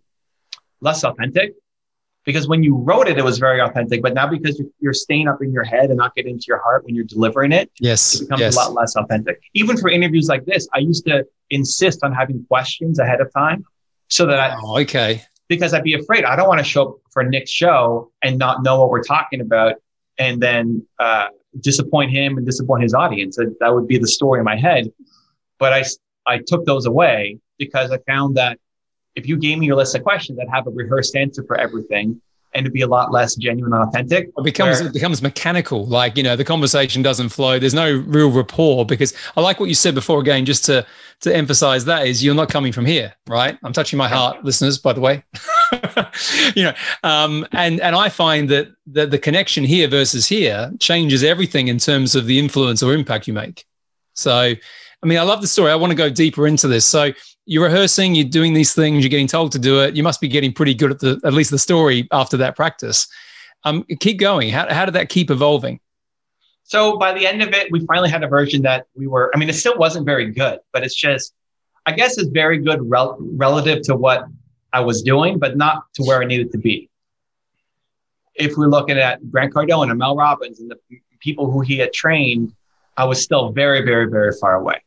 Speaker 1: less authentic. because when you wrote it, it was very authentic. But now because you're staying up in your head and not getting into your heart when you're delivering it,
Speaker 2: yes,
Speaker 1: it becomes
Speaker 2: yes.
Speaker 1: a lot less authentic. Even for interviews like this, I used to insist on having questions ahead of time so that I,
Speaker 2: oh, okay,
Speaker 1: because I'd be afraid. I don't want to show up for Nick's show and not know what we're talking about, and then uh, disappoint him and disappoint his audience. That, that would be the story in my head. But I I took those away because I found that if you gave me your list of questions, I'd have a rehearsed answer for everything and it'd be a lot less genuine and authentic.
Speaker 2: It becomes
Speaker 1: where,
Speaker 2: it becomes mechanical. Like you know, the conversation doesn't flow. There's no real rapport because I like what you said before. Again, just to to emphasize that is you're not coming from here, right? I'm touching my heart, listeners. By the way, you know, um, and and I find that that the connection here versus here changes everything in terms of the influence or impact you make. So, I mean, I love the story. I want to go deeper into this. So you're rehearsing, you're doing these things, you're getting told to do it. You must be getting pretty good at the at least the story after that practice. Um, keep going. How how did that keep evolving?
Speaker 1: So by the end of it, we finally had a version that we were. I mean, it still wasn't very good, but it's just, I guess, it's very good rel- relative to what I was doing, but not to where I needed to be. If we're looking at Grant Cardone and Mel Robbins and the people who he had trained, I was still very, very, very far away.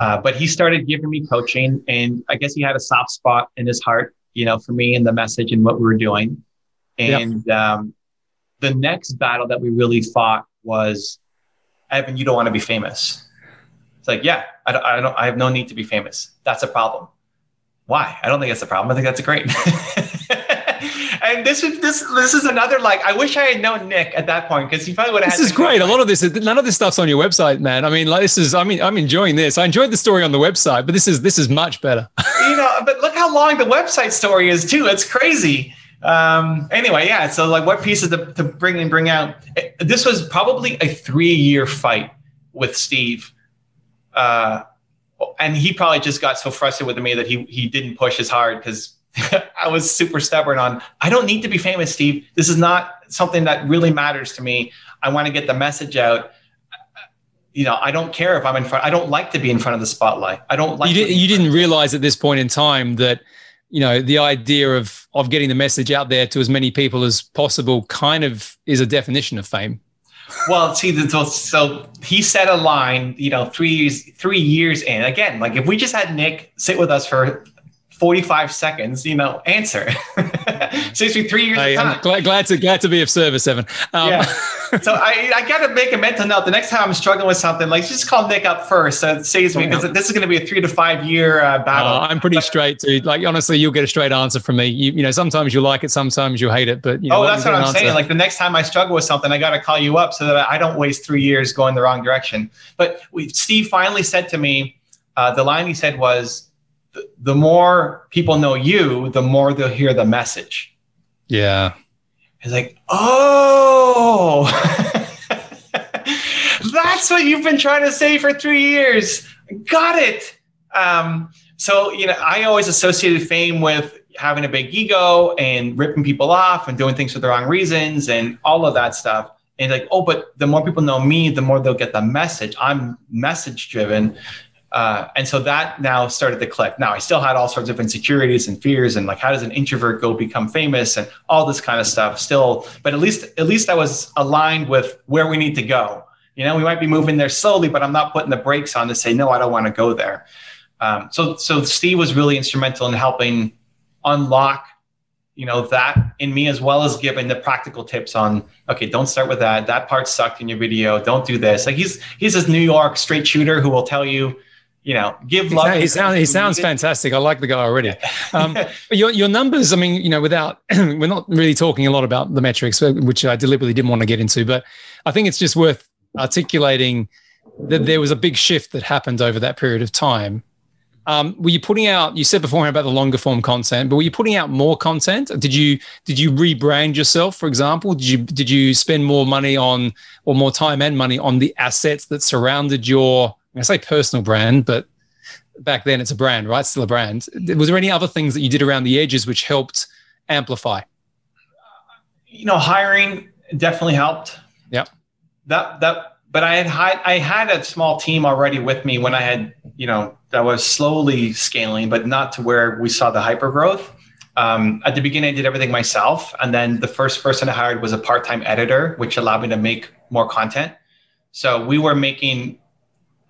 Speaker 1: Uh, but he started giving me coaching, and I guess he had a soft spot in his heart, you know, for me and the message and what we were doing. And yep. um, the next battle that we really fought was, Evan, you don't want to be famous. It's like, yeah, I don't, I don't, I have no need to be famous. That's a problem. Why? I don't think that's a problem. I think that's a great. and this is this this is another like I wish I had known Nick at that point because he probably would have.
Speaker 2: This is great. A lot of this, none of this stuff's on your website, man. I mean, like this is. I mean, I'm enjoying this. I enjoyed the story on the website, but this is this is much better.
Speaker 1: you know, but look how long the website story is too. It's crazy. Um, anyway, yeah. So like, what pieces to, to bring and bring out? This was probably a three year fight with Steve. Uh, and he probably just got so frustrated with me that he he didn't push as hard because I was super stubborn on I don't need to be famous, Steve. This is not something that really matters to me. I want to get the message out. You know, I don't care if I'm in front. I don't like to be in front of the spotlight. I don't like.
Speaker 2: You, did, you didn't realize at this point in time that you know the idea of of getting the message out there to as many people as possible kind of is a definition of fame.
Speaker 1: Well, see, so, so he set a line, you know, three years, three years in. Again, like if we just had Nick sit with us for 45 seconds, you know, answer. Saves me three years I, of time.
Speaker 2: I'm glad, glad, to glad to be of service, Evan.
Speaker 1: Um, yeah. so I, I got to make a mental note. The next time I'm struggling with something, like just call Nick up first. So it saves me because this is going to be a three to five year uh, battle. Uh,
Speaker 2: I'm pretty but, straight, dude. Like honestly, you'll get a straight answer from me. You, you know, sometimes you like it, sometimes you hate it. But you know,
Speaker 1: oh, that's what I'm answer. saying. Like the next time I struggle with something, I got to call you up so that I don't waste three years going the wrong direction. But we, Steve finally said to me, uh, the line he said was the more people know you, the more they'll hear the message.
Speaker 2: Yeah.
Speaker 1: It's like, oh, that's what you've been trying to say for three years. Got it. Um, so, you know, I always associated fame with having a big ego and ripping people off and doing things for the wrong reasons and all of that stuff. And like, oh, but the more people know me, the more they'll get the message. I'm message driven. Uh, and so that now started to click. Now I still had all sorts of insecurities and fears and like how does an introvert go become famous and all this kind of stuff still, but at least at least I was aligned with where we need to go. You know, we might be moving there slowly, but I'm not putting the brakes on to say no, I don't want to go there. Um, so so Steve was really instrumental in helping unlock you know that in me as well as giving the practical tips on okay don't start with that that part sucked in your video don't do this like he's he's this new york straight shooter who will tell you you know, give love.
Speaker 2: He, sounds, he sounds fantastic. I like the guy already. Um, your, your numbers, I mean, you know, without, we're not really talking a lot about the metrics, which I deliberately didn't want to get into, but I think it's just worth articulating that there was a big shift that happened over that period of time. Um, were you putting out? You said beforehand about the longer form content, but were you putting out more content? Did you did you rebrand yourself, for example? Did you did you spend more money on or more time and money on the assets that surrounded your I say personal brand, but back then it's a brand, right? Still a brand. Was there any other things that you did around the edges which helped amplify?
Speaker 1: You know, hiring definitely helped.
Speaker 2: Yeah.
Speaker 1: That that but I had I had a small team already with me when I had, you know, that was slowly scaling, but not to where we saw the hyper growth. Um, at the beginning, I did everything myself. And then the first person I hired was a part time editor, which allowed me to make more content. So we were making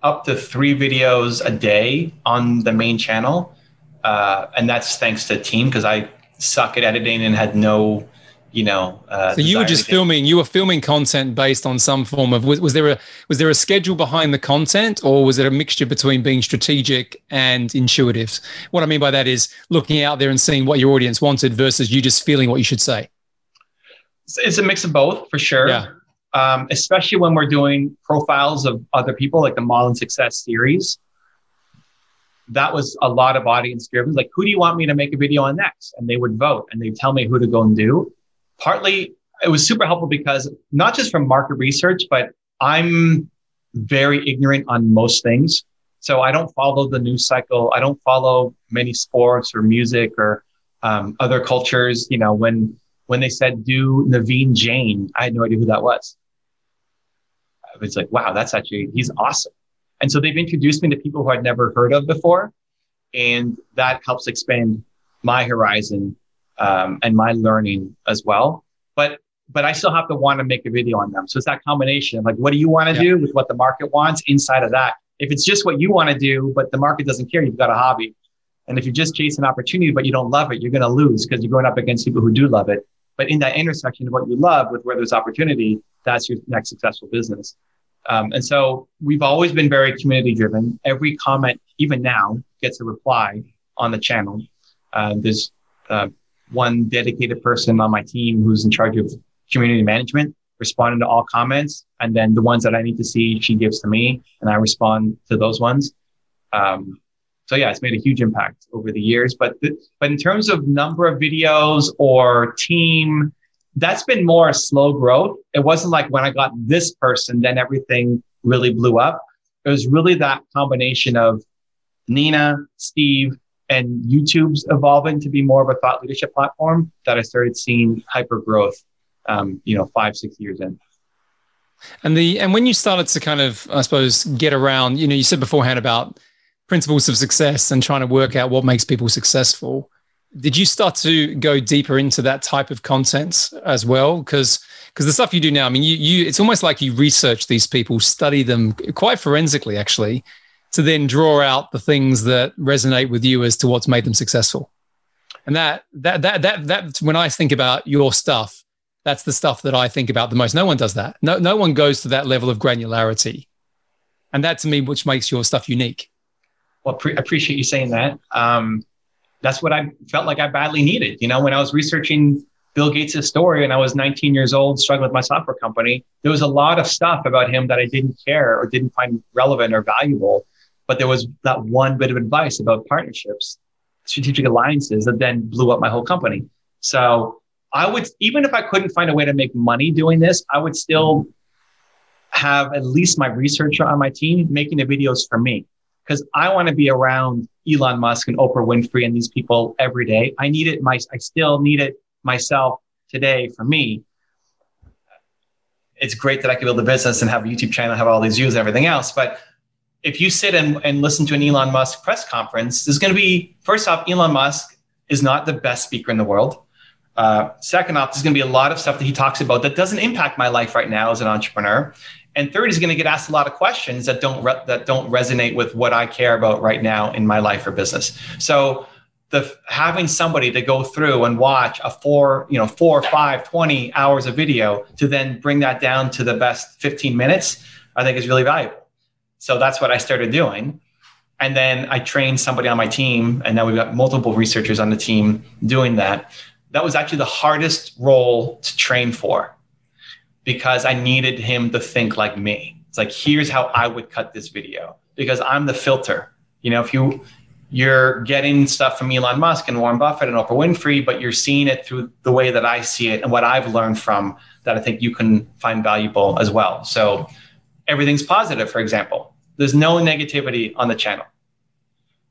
Speaker 1: up to three videos a day on the main channel. Uh, and that's thanks to team because I suck at editing and had no you know.
Speaker 2: Uh, so you were just filming. You were filming content based on some form of. Was, was, there a was there a schedule behind the content, or was it a mixture between being strategic and intuitive? What I mean by that is looking out there and seeing what your audience wanted versus you just feeling what you should say.
Speaker 1: It's a mix of both for sure. Yeah. Um, especially when we're doing profiles of other people, like the Model Success series. That was a lot of audience driven. Like, who do you want me to make a video on next? And they would vote and they'd tell me who to go and do partly it was super helpful because not just from market research, but I'm very ignorant on most things. So I don't follow the news cycle. I don't follow many sports or music or um, other cultures. You know, when when they said do Naveen Jain, I had no idea who that was. I was like, wow, that's actually he's awesome. And so they've introduced me to people who I'd never heard of before, and that helps expand my horizon um, and my learning as well. But but I still have to want to make a video on them. So it's that combination of like, what do you want to yeah. do with what the market wants inside of that? If it's just what you want to do, but the market doesn't care, you've got a hobby. And if you just chase an opportunity, but you don't love it, you're going to lose because you're going up against people who do love it. But in that intersection of what you love with where there's opportunity, that's your next successful business. Um, and so we've always been very community driven. Every comment, even now, gets a reply on the channel. Uh, there's uh, one dedicated person on my team who's in charge of community management, responding to all comments. And then the ones that I need to see, she gives to me and I respond to those ones. Um, so yeah, it's made a huge impact over the years. But, th- but in terms of number of videos or team, that's been more slow growth. It wasn't like when I got this person, then everything really blew up. It was really that combination of Nina, Steve, and YouTube's evolving to be more of a thought leadership platform that I started seeing hyper growth, um, you know, five, six years in.
Speaker 2: And the and when you started to kind of, I suppose, get around, you know, you said beforehand about principles of success and trying to work out what makes people successful. Did you start to go deeper into that type of content as well? Because because the stuff you do now, I mean, you you it's almost like you research these people, study them quite forensically, actually, to then draw out the things that resonate with you as to what's made them successful. And that that that that that when I think about your stuff, that's the stuff that I think about the most. No one does that. No no one goes to that level of granularity. And that to me which makes your stuff unique.
Speaker 1: Well, pre- appreciate you saying that. Um, that's what I felt like I badly needed. You know, when I was researching Bill Gates' story and I was 19 years old, struggling with my software company, there was a lot of stuff about him that I didn't care or didn't find relevant or valuable. But there was that one bit of advice about partnerships, strategic alliances that then blew up my whole company. So I would, even if I couldn't find a way to make money doing this, I would still have at least my researcher on my team making the videos for me because I want to be around Elon Musk and Oprah Winfrey and these people every day. I need it. My, I still need it myself today for me. It's great that I can build a business and have a YouTube channel, have all these views and everything else, but if you sit and, and listen to an Elon Musk press conference, there's going to be, first off, Elon Musk is not the best speaker in the world. Uh, second off, there's going to be a lot of stuff that he talks about that doesn't impact my life right now as an entrepreneur. And third, he's going to get asked a lot of questions that don't re- that don't resonate with what I care about right now in my life or business. So the having somebody to go through and watch a four, you know, four, five, 20 hours of video to then bring that down to the best 15 minutes, I think is really valuable. So that's what I started doing. And then I trained somebody on my team, and now we've got multiple researchers on the team doing that. That was actually the hardest role to train for because I needed him to think like me. It's like, here's how I would cut this video because I'm the filter. You know, if you you're getting stuff from Elon Musk and Warren Buffett and Oprah Winfrey, but you're seeing it through the way that I see it and what I've learned from that I think you can find valuable as well. So everything's positive, for example. There's no negativity on the channel.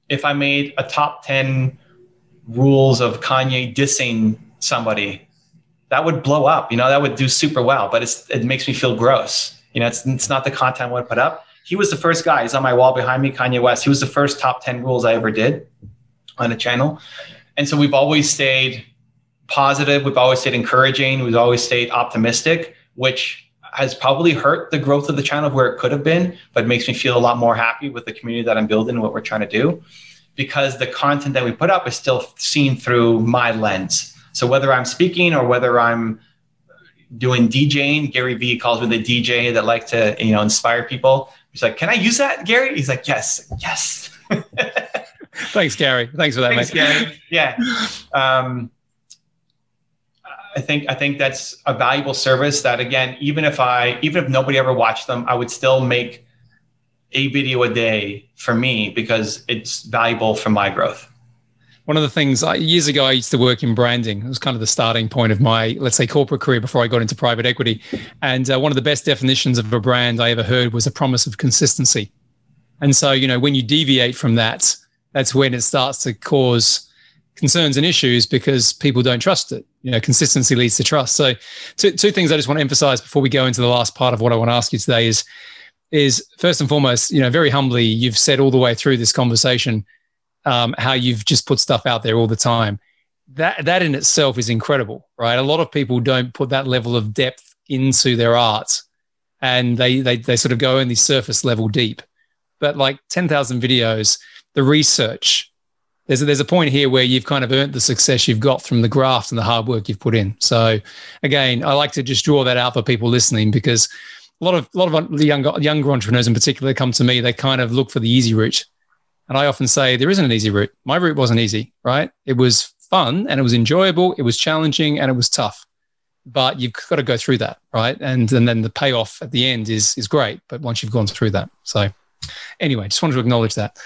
Speaker 1: If I made a top 10 rules of Kanye dissing somebody, that would blow up. You know, that would do super well, but it's, it makes me feel gross. You know, it's, it's not the content I want to put up. He was the first guy. He's on my wall behind me, Kanye West. He was the first top 10 rules I ever did on a channel. and so we've always stayed positive. We've always stayed encouraging. We've always stayed optimistic, which has probably hurt the growth of the channel where it could have been, but makes me feel a lot more happy with the community that I'm building and what we're trying to do because the content that we put up is still seen through my lens. So whether I'm speaking or whether I'm doing DJing, Gary Vee calls me the DJ that like to, you know, inspire people. He's like, "Can I use that, Gary?" He's like, "Yes, yes."
Speaker 2: Thanks, Gary. Thanks for that,
Speaker 1: Thanks,
Speaker 2: mate.
Speaker 1: Gary. Yeah. Um, I think I think that's a valuable service that again, even if I even if nobody ever watched them, I would still make a video a day for me because it's valuable for my growth.
Speaker 2: One of the things I, years ago, I used to work in branding. It was kind of the starting point of my, let's say, corporate career before I got into private equity. And uh, one of the best definitions of a brand I ever heard was a promise of consistency. And so, you know, when you deviate from that, that's when it starts to cause concerns and issues because people don't trust it. You know, consistency leads to trust. So, two, two things I just want to emphasize before we go into the last part of what I want to ask you today is is first and foremost, you know, very humbly, you've said all the way through this conversation um, how you've just put stuff out there all the time. That that in itself is incredible, right? A lot of people don't put that level of depth into their art, and they they they sort of go in the surface level deep. But like ten thousand videos, the research. There's a, there's a point here where you've kind of earned the success you've got from the graft and the hard work you've put in. So, again, I like to just draw that out for people listening because a lot of a lot of the younger younger entrepreneurs in particular come to me. They kind of look for the easy route, and I often say there isn't an easy route. My route wasn't easy, right? It was fun and it was enjoyable. It was challenging and it was tough, but you've got to go through that, right? And and then the payoff at the end is is great. But once you've gone through that, so anyway, just wanted to acknowledge that.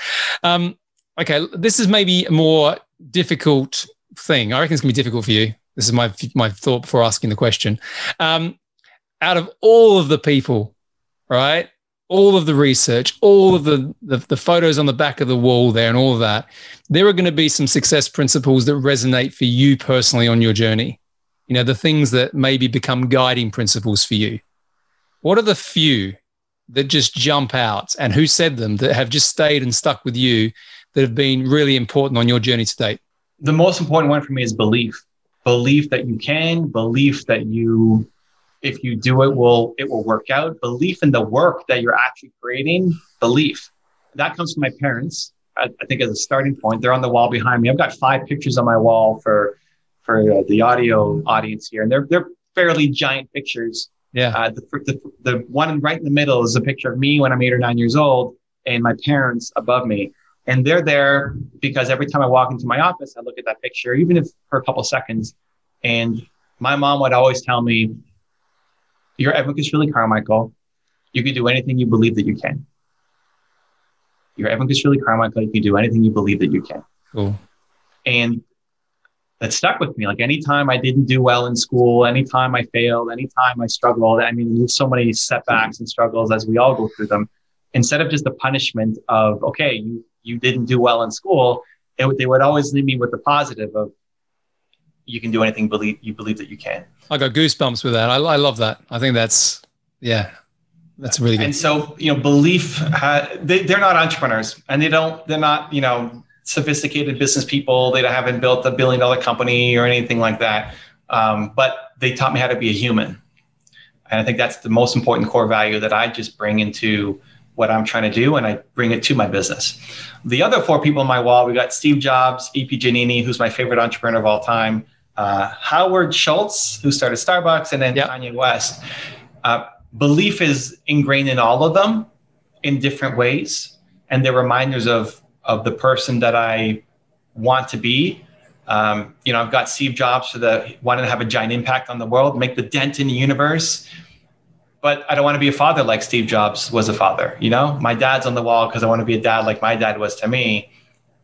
Speaker 2: Um, okay, this is maybe a more difficult thing. I reckon it's gonna be difficult for you. This is my my thought before asking the question. Um, out of all of the people, right? All of the research, all of the, the, the photos on the back of the wall there, and all of that, there are going to be some success principles that resonate for you personally on your journey. You know, the things that maybe become guiding principles for you. What are the few that just jump out and who said them that have just stayed and stuck with you that have been really important on your journey to date?
Speaker 1: The most important one for me is belief. Belief that you can, belief that you if you do it will it will work out. Belief in the work that you're actually creating belief. That comes from my parents I, I, think as a starting point. They're on the wall behind me. I've got five pictures on my wall for for uh, the audio audience here and they're they're fairly giant pictures.
Speaker 2: Yeah.
Speaker 1: Uh, the, the, the one right in the middle is a picture of me when i'm eight or nine years old and my parents above me. And they're there because every time i walk into my office i look at that picture even if for a couple seconds. And my mom would always tell me you're Evan Kashvili Carmichael. You can do anything you believe that you can. You're Evan Kashvili Carmichael. You can do anything you believe that you can.
Speaker 2: Cool.
Speaker 1: And that stuck with me. Like anytime I didn't do well in school, anytime I failed, anytime I struggled, I mean, there's so many setbacks and struggles as we all go through them. Instead of just the punishment of, okay, you, you didn't do well in school, it, they would always leave me with the positive of, you can do anything believe you believe that you can.
Speaker 2: I got goosebumps with that. I, I love that. I think that's yeah, that's really good.
Speaker 1: And so you know, belief they, they're not entrepreneurs, and they don't they're not you know sophisticated business people. They haven't built a billion dollar company or anything like that. Um, but they taught me how to be a human, and I think that's the most important core value that I just bring into what I'm trying to do, and I bring it to my business. The other four people on my wall, we got Steve Jobs, A.P. Giannini, who's my favorite entrepreneur of all time, uh, Howard Schultz, who started Starbucks, and then yep. Kanye West. Uh, belief is ingrained in all of them in different ways, and they're reminders of of the person that I want to be. Um, you know, I've got Steve Jobs for the wanting to have a giant impact on the world, make the dent in the universe. But I don't want to be a father like Steve Jobs was a father. You know, my dad's on the wall because I want to be a dad like my dad was to me.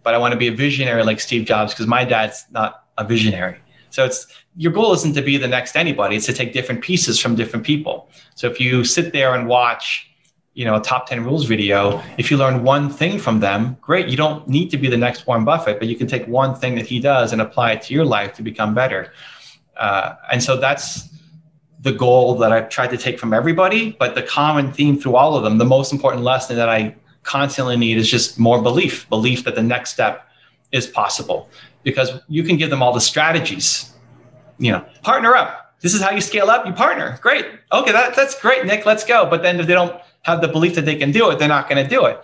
Speaker 1: But I want to be a visionary like Steve Jobs because my dad's not a visionary. So it's your goal isn't to be the next anybody; it's to take different pieces from different people. So if you sit there and watch, you know, a top ten rules video, if you learn one thing from them, great. You don't need to be the next Warren Buffett, but you can take one thing that he does and apply it to your life to become better. Uh, and so that's the goal that I've tried to take from everybody. But the common theme through all of them, the most important lesson that I constantly need is just more belief, belief that the next step is possible because you can give them all the strategies. You know, partner up. This is how you scale up. You partner. Great. Okay, that, that's great, Nick. Let's go. But then if they don't have the belief that they can do it, they're not going to do it.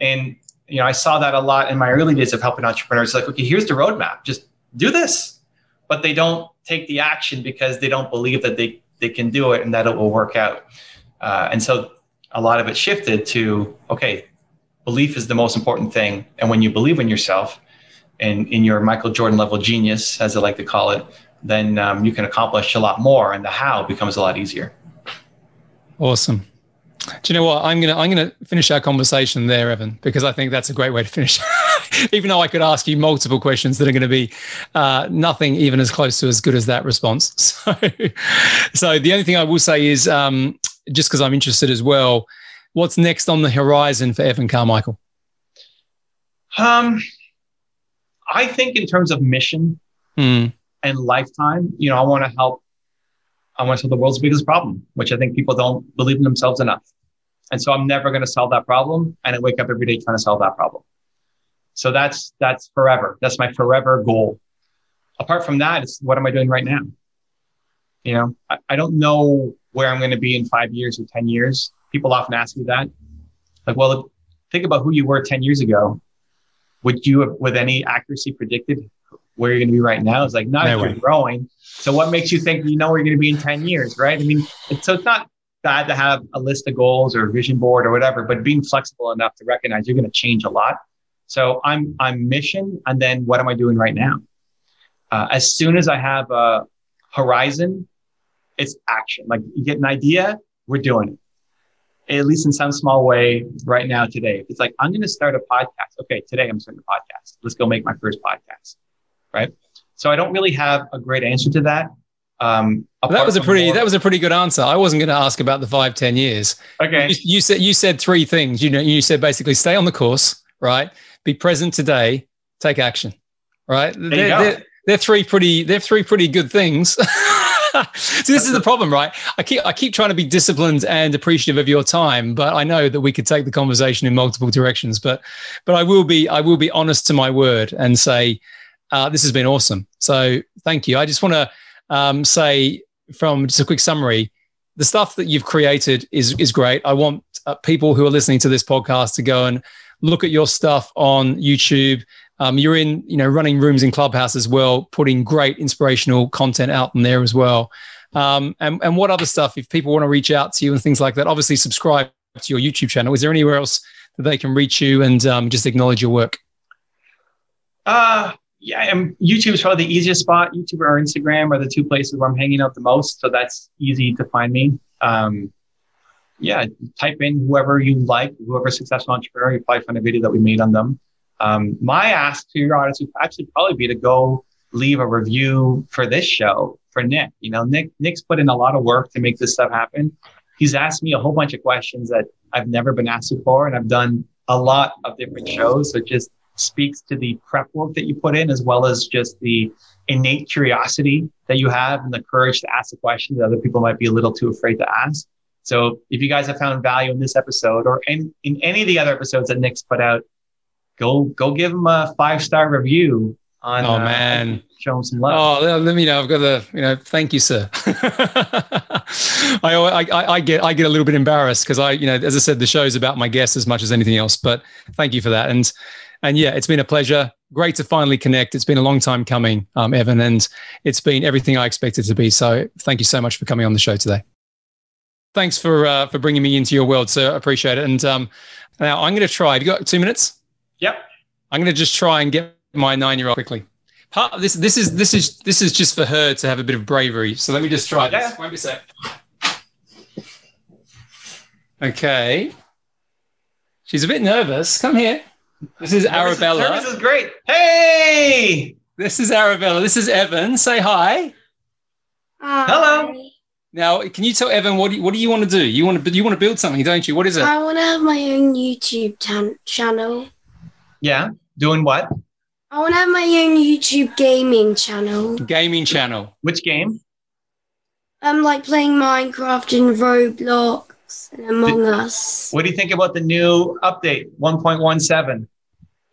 Speaker 1: And you know, I saw that a lot in my early days of helping entrepreneurs. Like, okay, here's the roadmap. Just do this. But they don't take the action because they don't believe that they they can do it and that it will work out. Uh, and so a lot of it shifted to okay, belief is the most important thing. And when you believe in yourself and in your Michael Jordan level genius, as I like to call it, then um, you can accomplish a lot more, and the how becomes a lot easier.
Speaker 2: Awesome. Do you know what? I'm gonna I'm gonna finish our conversation there, Evan, because I think that's a great way to finish. even though I could ask you multiple questions that are going to be uh, nothing even as close to as good as that response. So, so the only thing I will say is, um, just because I'm interested as well, what's next on the horizon for Evan Carmichael?
Speaker 1: Um, I think in terms of mission
Speaker 2: mm.
Speaker 1: and lifetime, you know, I want to help. I want to solve the world's biggest problem, which I think people don't believe in themselves enough. And so I'm never going to solve that problem. And I wake up every day trying to solve that problem. So that's that's forever. That's my forever goal. Apart from that, it's what am I doing right now? You know, I, I don't know where I'm going to be in five years or ten years. People often ask me that. Like, well, think about who you were ten years ago. Would you have, with any accuracy, predicted where you're going to be right now? It's like not no if you're growing. So what makes you think you know where you're going to be in ten years, right? I mean, it's, so it's not bad to have a list of goals or a vision board or whatever, but being flexible enough to recognize you're going to change a lot so I'm I'm mission, and then what am I doing right now? Uh, as soon as I have a horizon, it's action. Like you get an idea, we're doing it. At least in some small way, right now today. It's like I'm going to start a podcast. Okay, today I'm starting a podcast. Let's go make my first podcast. Right. So I don't really have a great answer to that. Um,
Speaker 2: that was a pretty more, that was a pretty good answer. I wasn't going to ask about the five ten years.
Speaker 1: Okay.
Speaker 2: You, you, said you said three things. You know, you said basically stay on the course, right? be present today, take action. Right?
Speaker 1: There they're, they're,
Speaker 2: they're, three pretty they're three pretty good things. so this is the problem, right? I keep I keep trying to be disciplined and appreciative of your time, but I know that we could take the conversation in multiple directions. But but I will be I will be honest to my word and say uh, this has been awesome. So thank you. I just want to um, say from just a quick summary, the stuff that you've created is is great. I want uh, people who are listening to this podcast to go and look at your stuff on YouTube. Um, you're in, you know, running rooms in Clubhouse as well, putting great inspirational content out in there as well. Um, and, and what other stuff, if people want to reach out to you and things like that, obviously subscribe to your YouTube channel. Is there anywhere else that they can reach you and um, just acknowledge your work?
Speaker 1: Uh, yeah, and YouTube is probably the easiest spot. YouTube or Instagram are the two places where I'm hanging out the most. So that's easy to find me. Um, yeah, type in whoever you like, whoever successful entrepreneur, you probably find a video that we made on them. Um, my ask to your audience would actually probably be to go leave a review for this show for Nick. You know, Nick Nick's put in a lot of work to make this stuff happen. He's asked me a whole bunch of questions that I've never been asked before, and I've done a lot of different shows. So it just speaks to the prep work that you put in, as well as just the innate curiosity that you have and the courage to ask the questions that other people might be a little too afraid to ask. So if you guys have found value in this episode or in, in any of the other episodes that Nick's put out, go go give him a five star review on.
Speaker 2: Oh uh, man,
Speaker 1: show him some love.
Speaker 2: Oh, let me know. I've got the you know. Thank you, sir. I, I I get I get a little bit embarrassed because I you know as I said the show is about my guests as much as anything else. But thank you for that and. And yeah, it's been a pleasure. Great to finally connect. It's been a long time coming, um, Evan, and it's been everything I expected to be. So thank you so much for coming on the show today thanks for uh, for bringing me into your world, sir. Appreciate it. And um, now I'm going to try. Have you got two minutes?
Speaker 1: Yep.
Speaker 2: I'm going to just try and get my nine year old quickly. Part of this this is this is this is just for her to have a bit of bravery. So let me just try this. Yeah. Won't be a sec. Okay. She's a bit nervous. Come here. This is Arabella.
Speaker 1: This is great. Hey.
Speaker 2: This is Arabella. This is Evan. Say hi.
Speaker 1: Hi. Hello.
Speaker 2: Now, can you tell Evan what do you, what do you want to do? You want to you want to build something, don't you? What is it?
Speaker 3: I want to have my own YouTube t- channel.
Speaker 1: Yeah, doing what?
Speaker 3: I want to have my own YouTube gaming channel.
Speaker 2: Gaming channel.
Speaker 1: Which game?
Speaker 3: I'm like playing Minecraft and Roblox and Among Us.
Speaker 1: What do you think about the new update 1.17?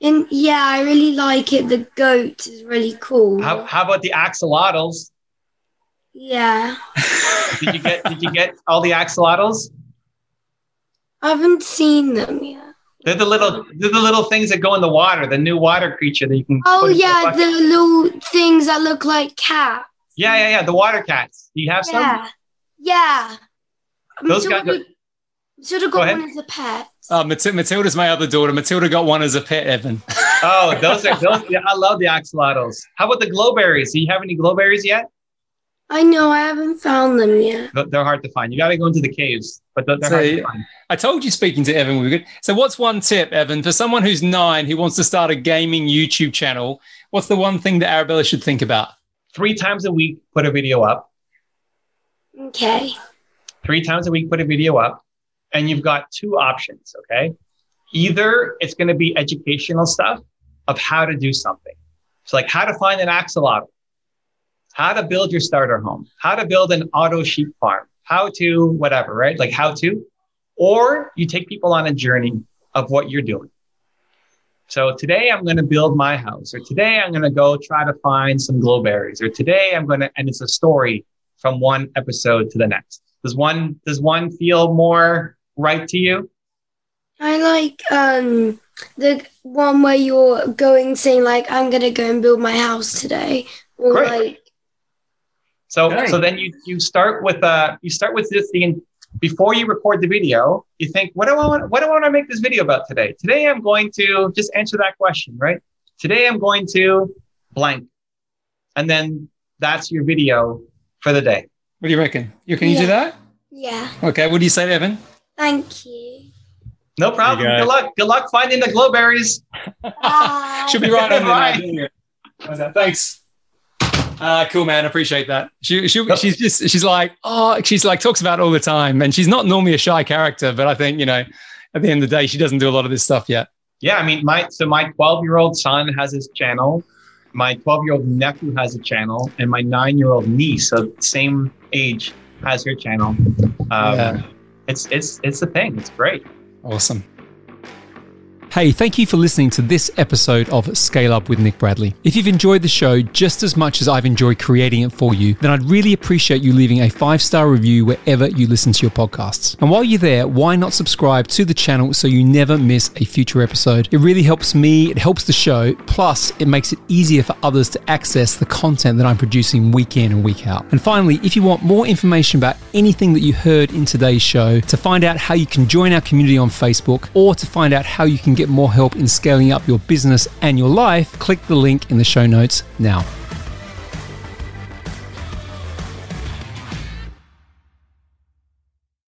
Speaker 3: And yeah, I really like it. The goat is really cool.
Speaker 1: How, how about the axolotls?
Speaker 3: Yeah.
Speaker 1: Did you get did you get all the axolotls?
Speaker 3: I haven't seen them yet.
Speaker 1: They're the little they're the little things that go in the water, the new water creature that you can
Speaker 3: Oh yeah,
Speaker 1: bucket.
Speaker 3: the little things that look like cats.
Speaker 1: Yeah, yeah, yeah. The water cats. Do you have some?
Speaker 3: Yeah. Yeah.
Speaker 1: Those
Speaker 3: Matilda,
Speaker 1: guys-
Speaker 3: Matilda
Speaker 1: Go
Speaker 3: got
Speaker 1: ahead.
Speaker 3: one as a pet.
Speaker 2: Uh, Mat- Matilda's my other daughter. Matilda got one as a pet, Evan.
Speaker 1: Oh, those are those. Yeah, I love the axolotls. How about the glowberries? Do you have any glowberries yet?
Speaker 3: I know, I haven't found them yet.
Speaker 1: They're hard to find. You got to go into the caves, but they're, they're hard to find.
Speaker 2: I told you speaking to Evan would be good. So, what's one tip, Evan, for someone who's nine who wants to start a gaming YouTube channel? What's the one thing that Arabella should think about?
Speaker 1: Three times a week, put a video up.
Speaker 3: Okay.
Speaker 1: Three times a week, put a video up, and you've got two options. Okay, either it's going to be educational stuff of how to do something. So, like how to find an axolotl, how to build your starter home, how to build an auto sheep farm, how to whatever, right? Like how to, or you take people on a journey of what you're doing. So today I'm going to build my house, or today I'm going to go try to find some glowberries, or today I'm going to, and it's a story from one episode to the next. Does one does one feel more right to you?
Speaker 3: I like um the one where you're going saying like I'm gonna go and build my house today. Or
Speaker 1: Great.
Speaker 3: like
Speaker 1: So
Speaker 2: Okay.
Speaker 1: so then you you start with uh you start with this thing before you record the video. You think what do I want what do I want to make this video about today? Today I'm going to just answer that question, right? Today I'm going to blank, and then that's your video for the day.
Speaker 2: What do you reckon? You can you do that?
Speaker 3: Yeah.
Speaker 2: Okay. What do you say, Evan?
Speaker 3: Thank you.
Speaker 1: No problem.
Speaker 2: You go.
Speaker 1: Good luck. Good luck finding the glowberries.
Speaker 3: Bye.
Speaker 2: Should be right on there.
Speaker 1: Right.
Speaker 2: now. Thanks. Uh, cool, man. Appreciate that. She, she, she's just, she's like, oh, she's like, talks about it all the time. And she's not normally a shy character, but I think, you know, at the end of the day, she doesn't do a lot of this stuff yet.
Speaker 1: Yeah, I mean, my so my 12 year old son has his channel, my 12 year old nephew has a channel, and my nine year old niece, so same age, has her channel. Um,
Speaker 2: Yeah.
Speaker 1: It's it's it's a thing. It's great.
Speaker 2: Awesome. Hey, thank you for listening to this episode of Scale Up with Nick Bradley. If you've enjoyed the show just as much as I've enjoyed creating it for you, then I'd really appreciate you leaving a five star review wherever you listen to your podcasts. And while you're there, why not subscribe to the channel so you never miss a future episode? It really helps me, it helps the show, plus, it makes it easier for others to access the content that I'm producing week in and week out. And finally, if you want more information about anything that you heard in today's show, to find out how you can join our community on Facebook, or to find out how you can get more help in scaling up your business and your life, click the link in the show notes now.